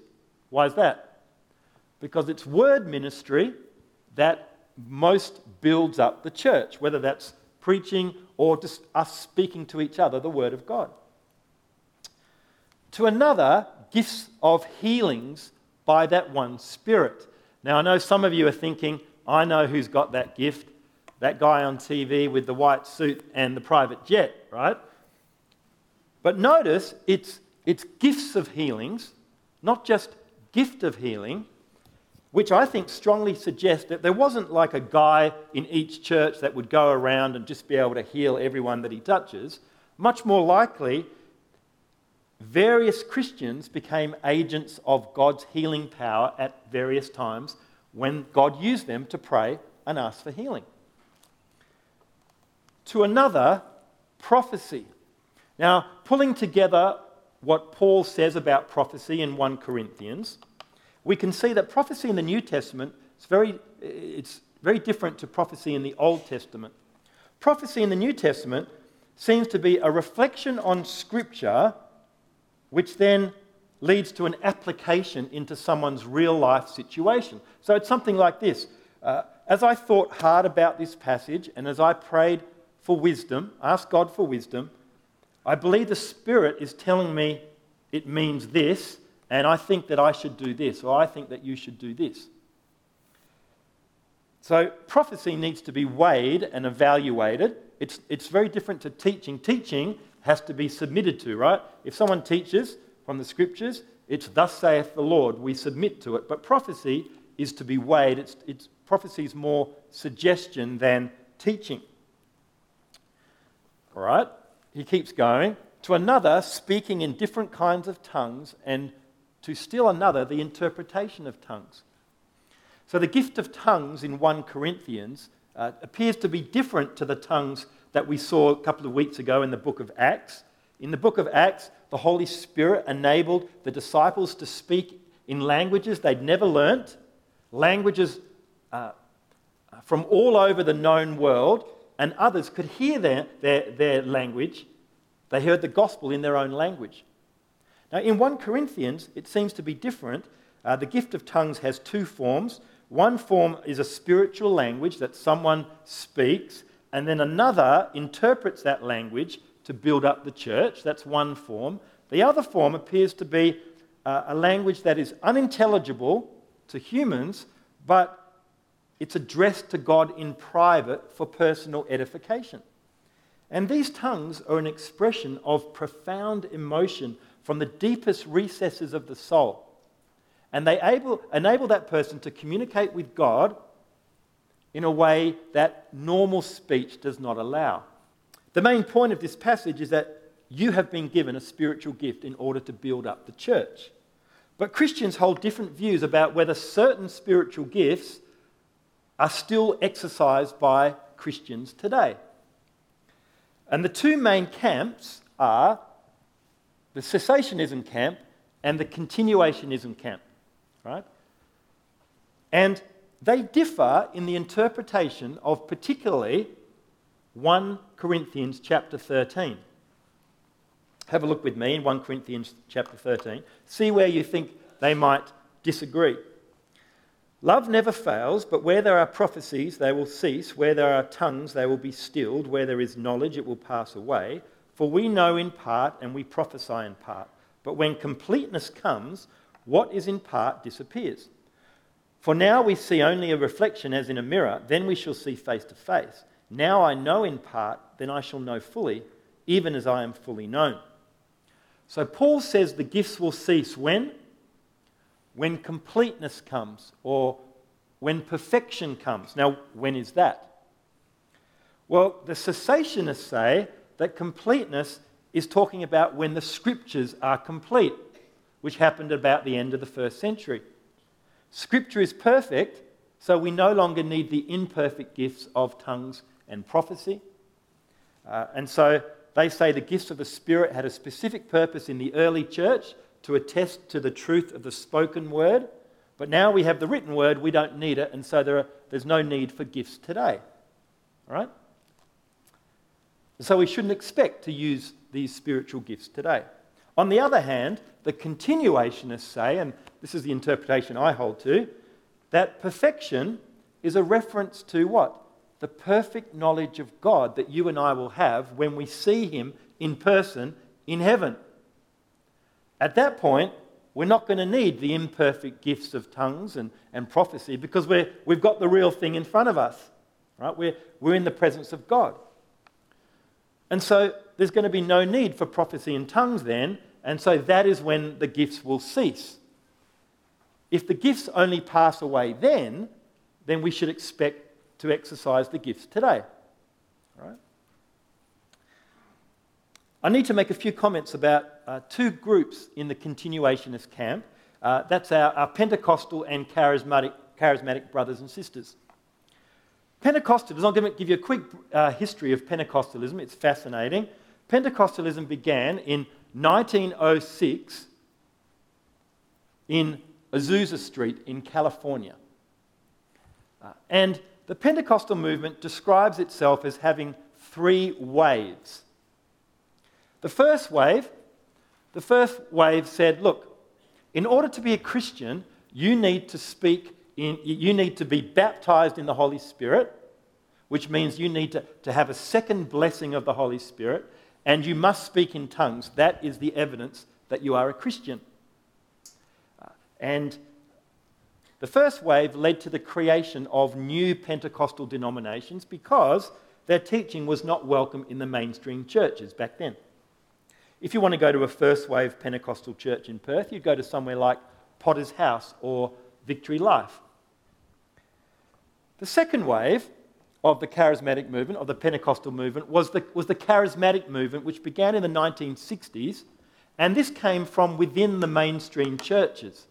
Why is that? Because it's word ministry that most builds up the church, whether that's preaching or just us speaking to each other the word of God. To another, gifts of healings by that one Spirit. Now, I know some of you are thinking, I know who's got that gift. That guy on TV with the white suit and the private jet, right? But notice it's, it's gifts of healings, not just gift of healing, which I think strongly suggests that there wasn't like a guy in each church that would go around and just be able to heal everyone that he touches. Much more likely, various Christians became agents of God's healing power at various times when God used them to pray and ask for healing. To another, prophecy. Now, pulling together what Paul says about prophecy in 1 Corinthians, we can see that prophecy in the New Testament is very, it's very different to prophecy in the Old Testament. Prophecy in the New Testament seems to be a reflection on Scripture which then leads to an application into someone's real life situation. So it's something like this. Uh, as I thought hard about this passage and as I prayed for wisdom, asked God for wisdom, I believe the Spirit is telling me it means this, and I think that I should do this, or I think that you should do this. So prophecy needs to be weighed and evaluated. It's, it's very different to teaching. Teaching has to be submitted to, right? If someone teaches from the scriptures, it's thus saith the Lord, we submit to it. But prophecy is to be weighed. It's, it's, prophecy is more suggestion than teaching. All right? He keeps going. to another, speaking in different kinds of tongues, and to still another, the interpretation of tongues. So the gift of tongues in 1 Corinthians uh, appears to be different to the tongues that we saw a couple of weeks ago in the book of Acts. In the book of Acts, the Holy Spirit enabled the disciples to speak in languages they'd never learnt, languages uh, from all over the known world, and others could hear their, their, their language. They heard the gospel in their own language. Now, in 1 Corinthians, it seems to be different. Uh, the gift of tongues has two forms. One form is a spiritual language that someone speaks, and then another interprets that language to build up the church. That's one form. The other form appears to be uh, a language that is unintelligible to humans, but it's addressed to God in private for personal edification. And these tongues are an expression of profound emotion from the deepest recesses of the soul. And they able, enable that person to communicate with God in a way that normal speech does not allow. The main point of this passage is that you have been given a spiritual gift in order to build up the church. But Christians hold different views about whether certain spiritual gifts are still exercised by Christians today. And the two main camps are the cessationism camp and the continuationism camp, right? And they differ in the interpretation of particularly 1 Corinthians chapter 13. Have a look with me in 1 Corinthians chapter 13. See where you think they might disagree. Love never fails, but where there are prophecies, they will cease. Where there are tongues, they will be stilled. Where there is knowledge, it will pass away. For we know in part and we prophesy in part. But when completeness comes, what is in part disappears. For now we see only a reflection as in a mirror, then we shall see face to face. Now I know in part, then I shall know fully, even as I am fully known. So Paul says the gifts will cease when? When completeness comes, or when perfection comes. Now, when is that? Well, the cessationists say that completeness is talking about when the scriptures are complete, which happened about the end of the first century. Scripture is perfect, so we no longer need the imperfect gifts of tongues and prophecy. Uh, and so they say the gifts of the Spirit had a specific purpose in the early church to attest to the truth of the spoken word. But now we have the written word, we don't need it, and so there are, there's no need for gifts today. All right? So we shouldn't expect to use these spiritual gifts today. On the other hand, the continuationists say, and this is the interpretation I hold to, that perfection is a reference to what? The perfect knowledge of God that you and I will have when we see Him in person in heaven. At that point, we're not going to need the imperfect gifts of tongues and, and prophecy because we're, we've got the real thing in front of us. Right? We're, we're in the presence of God. And so there's going to be no need for prophecy in tongues then, and so that is when the gifts will cease. If the gifts only pass away then, then we should expect to exercise the gifts today. Right? I need to make a few comments about uh, two groups in the continuationist camp. Uh, that's our, our, Pentecostal and charismatic, charismatic brothers and sisters. Pentecostalism, to give you a quick uh, history of Pentecostalism, it's fascinating. Pentecostalism began in 1906 in Azusa Street in California. Uh, and the Pentecostal movement describes itself as having three waves. The first wave, the first wave said, look, in order to be a Christian, you need to speak in, you need to be baptized in the Holy Spirit, which means you need to, to have a second blessing of the Holy Spirit, and you must speak in tongues. That is the evidence that you are a Christian. Uh, and the first wave led to the creation of new Pentecostal denominations because their teaching was not welcome in the mainstream churches back then. If you want to go to a first wave Pentecostal church in Perth, you'd go to somewhere like Potter's House or Victory Life. The second wave of the charismatic movement, of the Pentecostal movement, was the, was the charismatic movement, which began in the 1960s, and this came from within the mainstream churches.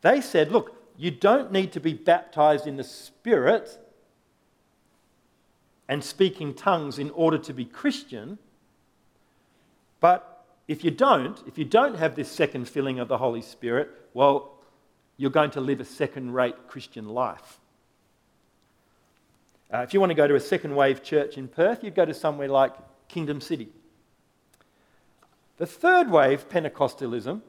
They said, look, you don't need to be baptized in the Spirit and speaking tongues in order to be Christian, but if you don't, if you don't have this second filling of the Holy Spirit, well, you're going to live a second rate Christian life. Uh, if you want to go to a second wave church in Perth, you'd go to somewhere like Kingdom City. The third wave Pentecostalism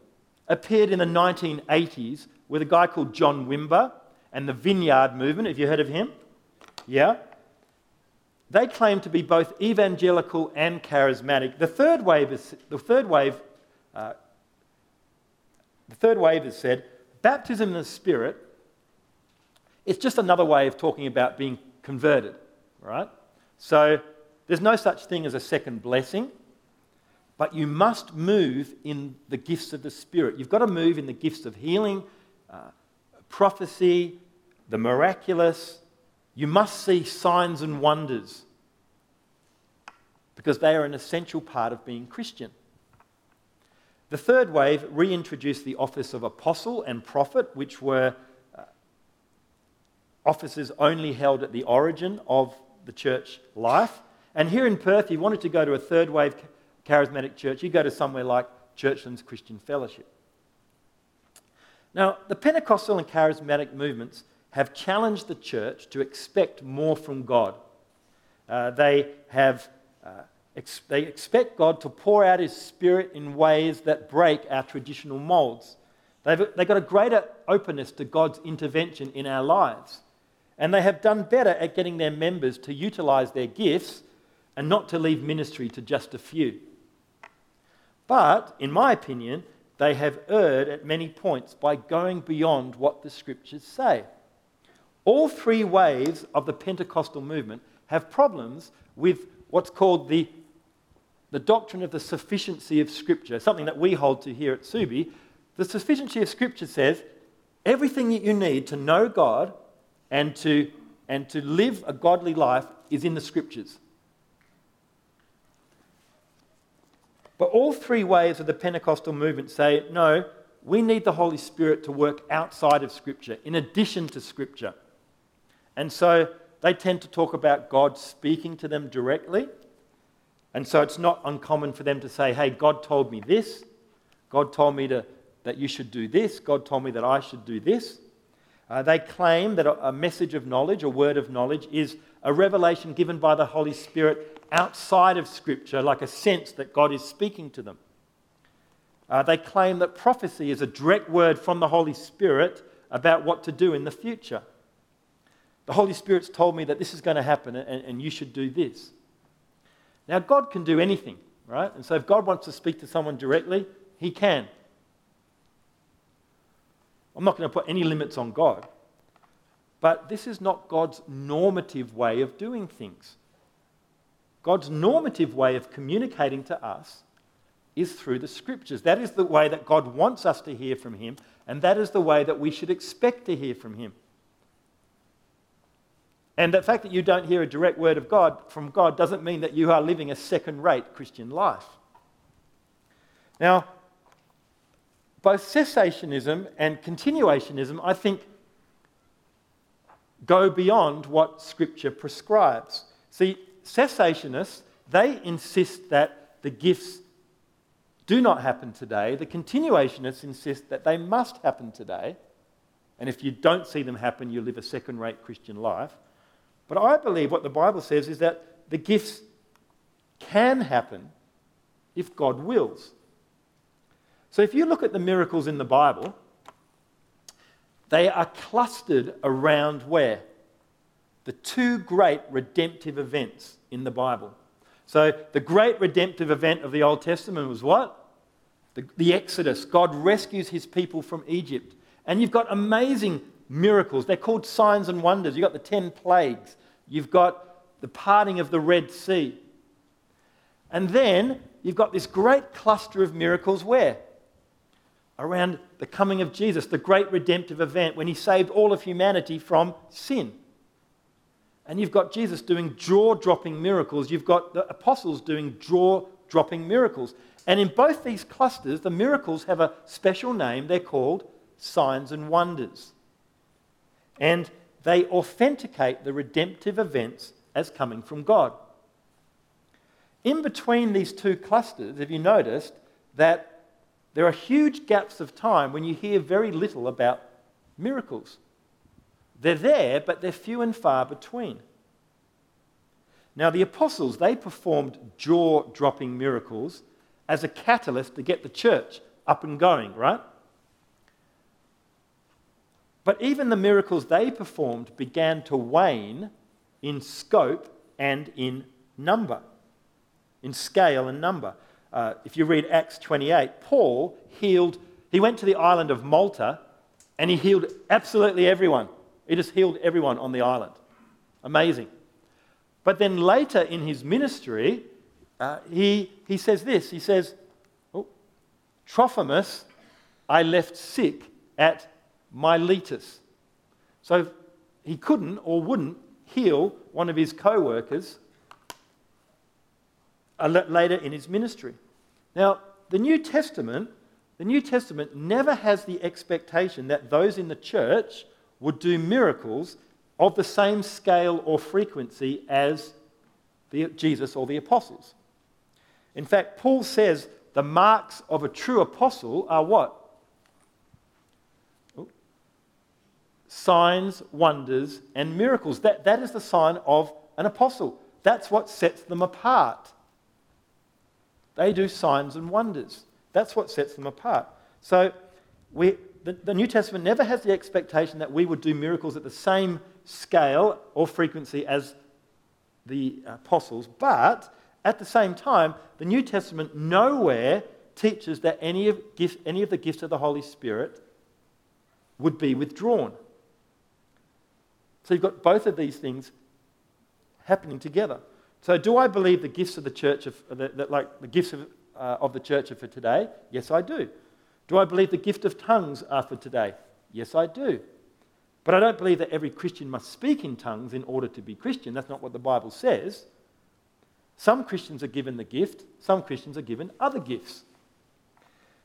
appeared in the 1980s with a guy called John Wimber and the Vineyard Movement. Have you heard of him? Yeah. They claim to be both evangelical and charismatic. The third wave is the third wave. Uh, the third wave has said baptism in the Spirit. It's just another way of talking about being converted, right? So there's no such thing as a second blessing, but you must move in the gifts of the Spirit. You've got to move in the gifts of healing, uh, prophecy, the miraculous. You must see signs and wonders because they are an essential part of being Christian. The third wave reintroduced the office of apostle and prophet, which were offices only held at the origin of the church life. And here in Perth, you wanted to go to a third wave charismatic church, you go to somewhere like Churchlands Christian Fellowship. Now, the Pentecostal and charismatic movements have challenged the church to expect more from God. Uh, they have uh, they expect God to pour out His Spirit in ways that break our traditional molds. They've, they've got a greater openness to God's intervention in our lives. And they have done better at getting their members to utilize their gifts and not to leave ministry to just a few. But, in my opinion, they have erred at many points by going beyond what the scriptures say. All three waves of the Pentecostal movement have problems with what's called the, the doctrine of the sufficiency of Scripture, something that we hold to here at Subi. The sufficiency of Scripture says everything that you need to know God and to, and to live a godly life is in the scriptures. But all three waves of the Pentecostal movement say no, we need the Holy Spirit to work outside of Scripture, in addition to Scripture. And so they tend to talk about God speaking to them directly. And so it's not uncommon for them to say, hey, God told me this. God told me to, that you should do this. God told me that I should do this. Uh, they claim that a, a message of knowledge, a word of knowledge, is a revelation given by the Holy Spirit outside of Scripture, like a sense that God is speaking to them. Uh, they claim that prophecy is a direct word from the Holy Spirit about what to do in the future. The Holy Spirit's told me that this is going to happen and, and you should do this. Now, God can do anything, right? And so if God wants to speak to someone directly, He can. I'm not going to put any limits on God. But this is not God's normative way of doing things. God's normative way of communicating to us is through the scriptures. That is the way that God wants us to hear from Him, and that is the way that we should expect to hear from Him. And the fact that you don't hear a direct word of God from God doesn't mean that you are living a second rate Christian life. Now, both cessationism and continuationism, I think, go beyond what Scripture prescribes. See, cessationists, they insist that the gifts do not happen today. The continuationists insist that they must happen today. And if you don't see them happen, you live a second rate Christian life. But I believe what the Bible says is that the gifts can happen if God wills. So if you look at the miracles in the Bible, they are clustered around where? The two great redemptive events in the Bible. So the great redemptive event of the Old Testament was what? The, the Exodus. God rescues his people from Egypt. And you've got amazing miracles. They're called signs and wonders. You've got the ten plagues. You've got the parting of the Red Sea. And then you've got this great cluster of miracles where? around the coming of Jesus, the great redemptive event when he saved all of humanity from sin. and you've got Jesus doing jaw dropping miracles. You've got the apostles doing jaw dropping miracles. And in both these clusters, the miracles have a special name. They're called signs and wonders. And they authenticate the redemptive events as coming from God. In between these two clusters, have you noticed that there are huge gaps of time when you hear very little about miracles? They're there, but they're few and far between. Now, the apostles, they performed jaw dropping miracles as a catalyst to get the church up and going, right? But even the miracles they performed began to wane in scope and in number, in scale and number. Uh, if you read Acts 28, Paul healed, he went to the island of Malta and he healed absolutely everyone. He just healed everyone on the island. Amazing. But then later in his ministry, uh, he, he says this He says, oh, Trophimus I left sick at Miletus. So he couldn't or wouldn't heal one of his co workers uh, later in his ministry. Now, the New Testament, the New Testament never has the expectation that those in the church would do miracles of the same scale or frequency as the, Jesus or the apostles. In fact, Paul says the marks of a true apostle are what? Signs, wonders, and miracles. That, that is the sign of an apostle. That's what sets them apart. They do signs and wonders. That's what sets them apart. So we, the, the New Testament never has the expectation that we would do miracles at the same scale or frequency as the apostles, but at the same time, the New Testament nowhere teaches that any of, gift, any of the gifts of the Holy Spirit would be withdrawn. So you've got both of these things happening together. So, do I believe the gifts of the church, of, like the gifts of, uh, of the church are for today? Yes, I do. Do I believe the gift of tongues are for today? Yes, I do. But I don't believe that every Christian must speak in tongues in order to be Christian. That's not what the Bible says. Some Christians are given the gift, some Christians are given other gifts.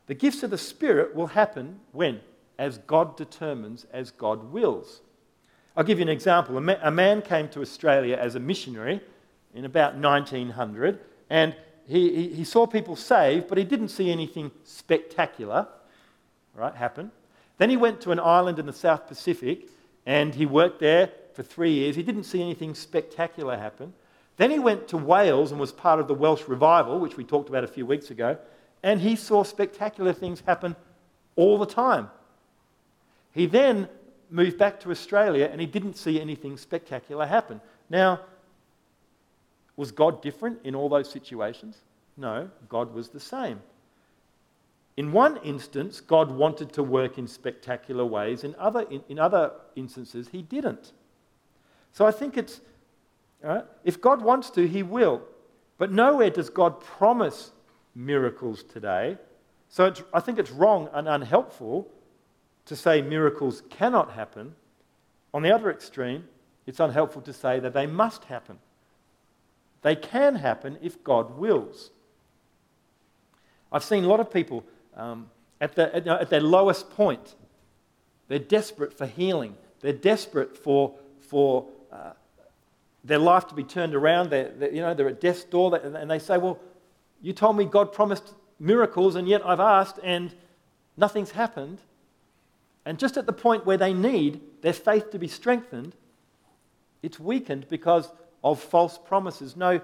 The gifts of the Spirit will happen when? As God determines, as God wills. I'll give you an example. A, man came to Australia as a missionary in about 1900, and he, he, saw people saved, but he didn't see anything spectacular right, happen. Then he went to an island in the South Pacific and he worked there for three years. He didn't see anything spectacular happen. Then he went to Wales and was part of the Welsh revival, which we talked about a few weeks ago, and he saw spectacular things happen all the time. He then moved back to Australia and he didn't see anything spectacular happen. Now, was God different in all those situations? No, God was the same. In one instance, God wanted to work in spectacular ways. In other, in, in other instances, He didn't. So I think it's, right, if God wants to, He will. But nowhere does God promise miracles today. So I think it's wrong and unhelpful to say miracles cannot happen. On the other extreme, it's unhelpful to say that they must happen. They can happen if God wills. I've seen a lot of people um, at, the, at, at, their lowest point. They're desperate for healing. They're desperate for, for uh, their life to be turned around. They're, they're, you know, they're at death's door and they say, Well, you told me God promised miracles, and yet I've asked and nothing's happened. And just at the point where they need their faith to be strengthened, it's weakened because of false promises. No,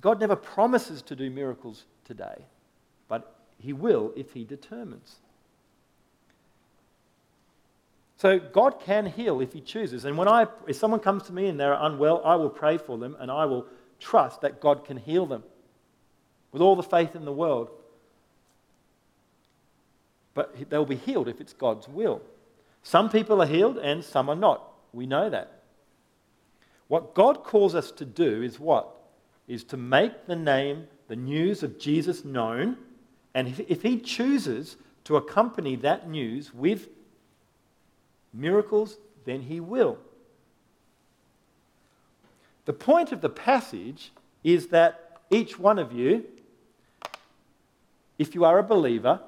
God never promises to do miracles today, but He will if He determines. So God can heal if He chooses. And when I, if someone comes to me and they're unwell, I will pray for them and I will trust that God can heal them with all the faith in the world. But they'll be healed if it's God's will. Some people are healed and some are not. We know that. What God calls us to do is what? Is to make the name, the news of Jesus known. And if, if He chooses to accompany that news with miracles, then He will. The point of the passage is that each one of you, if you are a believer,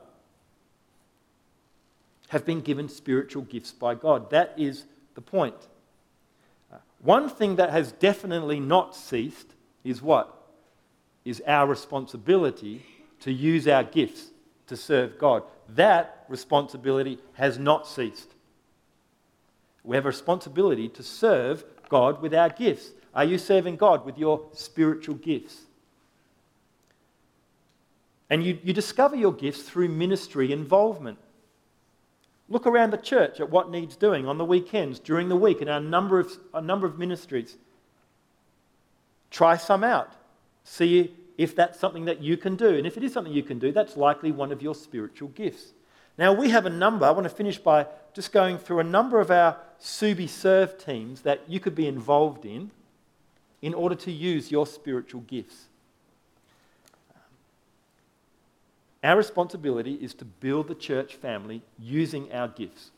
have been given spiritual gifts by God. That is the point. Uh, one thing that has definitely not ceased is what? Is our responsibility to use our gifts to serve God. That responsibility has not ceased. We have a responsibility to serve God with our gifts. Are you serving God with your spiritual gifts? And you, you discover your gifts through ministry involvement. Look around the church at what needs doing on the weekends, during the week, in our number of, a number of ministries. Try some out. See if that's something that you can do. And if it is something you can do, that's likely one of your spiritual gifts. Now, we have a number. I want to finish by just going through a number of our Subi Serve teams that you could be involved in in order to use your spiritual gifts. Our responsibility is to build the church family using our gifts.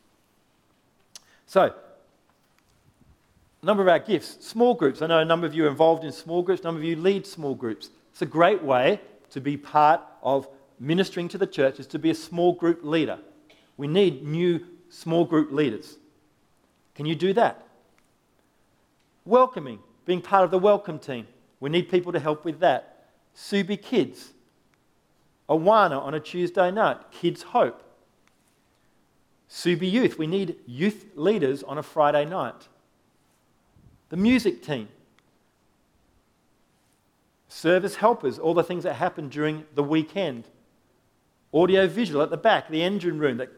So, a number of our gifts, small groups. I know a number of you are involved in small groups, a number of you lead small groups. It's a great way to be part of ministering to the church is to be a small group leader. We need new small group leaders. Can you do that? Welcoming, being part of the welcome team. We need people to help with that. Subi Kids, Awana on a Tuesday night, Kids Hope. Subi Youth, we need youth leaders on a Friday night. The music team, service helpers, all the things that happen during the weekend. Audio visual at the back, the engine room that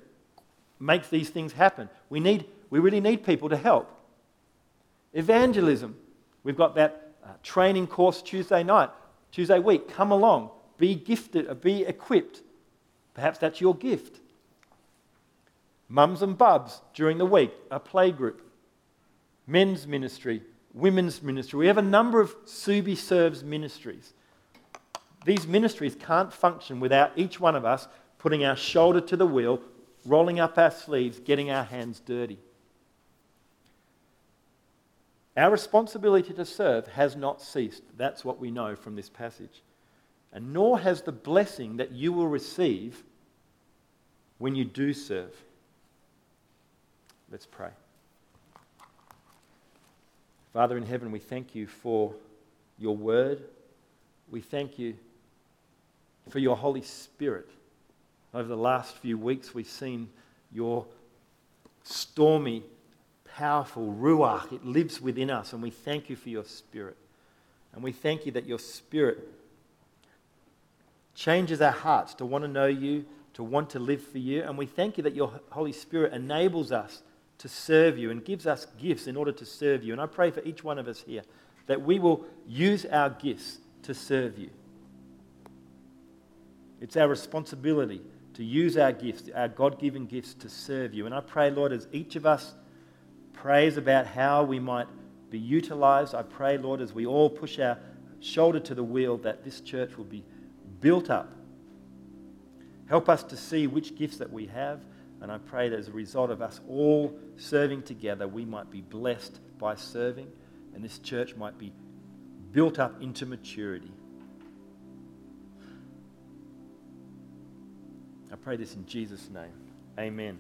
makes these things happen. We, need, we really need people to help. Evangelism. We've got that uh, training course Tuesday night, Tuesday week. Come along, be gifted, uh, be equipped. Perhaps that's your gift. Mums and bubs during the week, a play group. Men's ministry, women's ministry. We have a number of Subi Serves ministries. These ministries can't function without each one of us putting our shoulder to the wheel, rolling up our sleeves, getting our hands dirty. Our responsibility to serve has not ceased. That's what we know from this passage. And nor has the blessing that you will receive when you do serve. Let's pray. Father in heaven, we thank you for your word. We thank you for your Holy Spirit. Over the last few weeks, we've seen your stormy, powerful Ruach. It lives within us, and we thank you for your Spirit. And we thank you that your Spirit changes our hearts to want to know you, to want to live for you. And we thank you that your Holy Spirit enables us to serve you and gives us gifts in order to serve you. And I pray for each one of us here that we will use our gifts to serve you. It's our responsibility to use our gifts, our God given gifts, to serve you. And I pray, Lord, as each of us prays about how we might be utilized, I pray, Lord, as we all push our shoulder to the wheel, that this church will be built up. Help us to see which gifts that we have and I pray that as a result of us all serving together, we might be blessed by serving, and this church might be built up into maturity. I pray this in Jesus' name. Amen.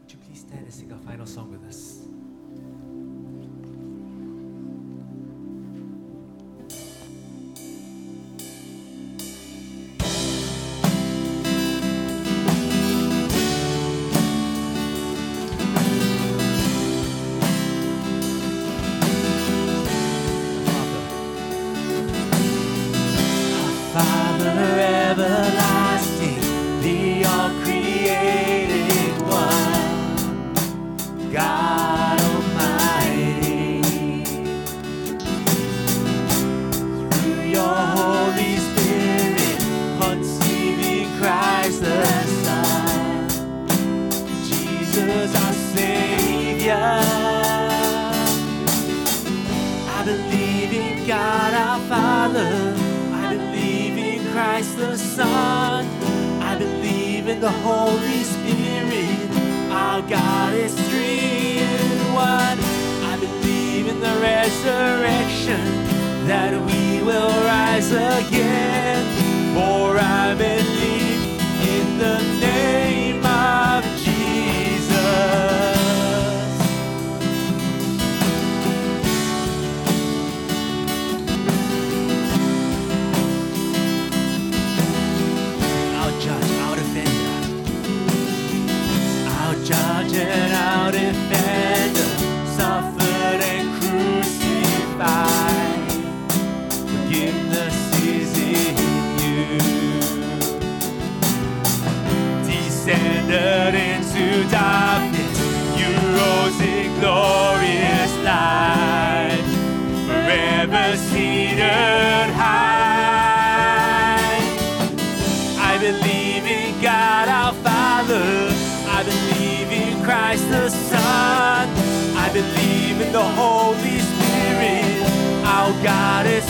Would you please stand and sing our final song with us? Resurrection that we will rise again. The Holy Spirit. Our God is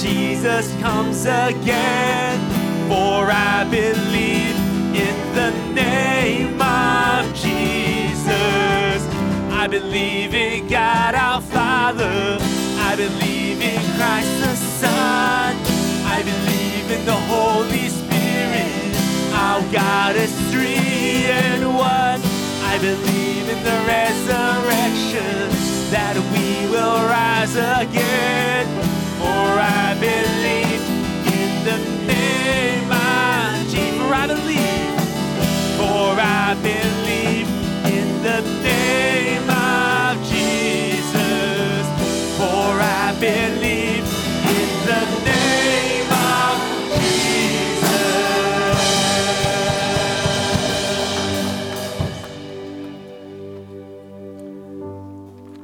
Jesus comes again. For I believe in the name of Jesus. I believe in God our Father. I believe in Christ the Son. I believe in the Holy Spirit. Our God is three in one. I believe in the resurrection that we will rise again.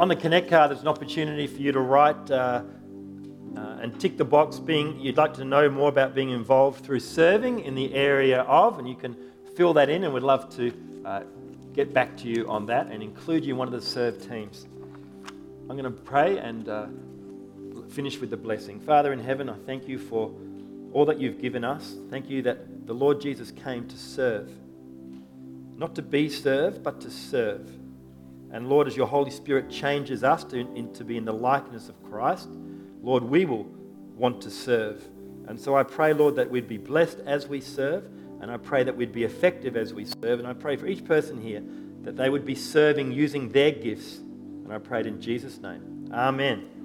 On the Connect card, there's an opportunity for you to write uh, uh, and tick the box being you'd like to know more about being involved through serving in the area of, and you can fill that in, and we'd love to uh, get back to you on that and include you in one of the serve teams. I'm going to pray and uh, finish with the blessing. Father in heaven, I thank you for all that you've given us. Thank you that the Lord Jesus came to serve, not to be served, but to serve. And Lord, as your Holy Spirit changes us to, in, to be in the likeness of Christ, Lord, we will want to serve. And so I pray, Lord, that we'd be blessed as we serve, and I pray that we'd be effective as we serve. And I pray for each person here that they would be serving using their gifts. And I pray it in Jesus' name. Amen.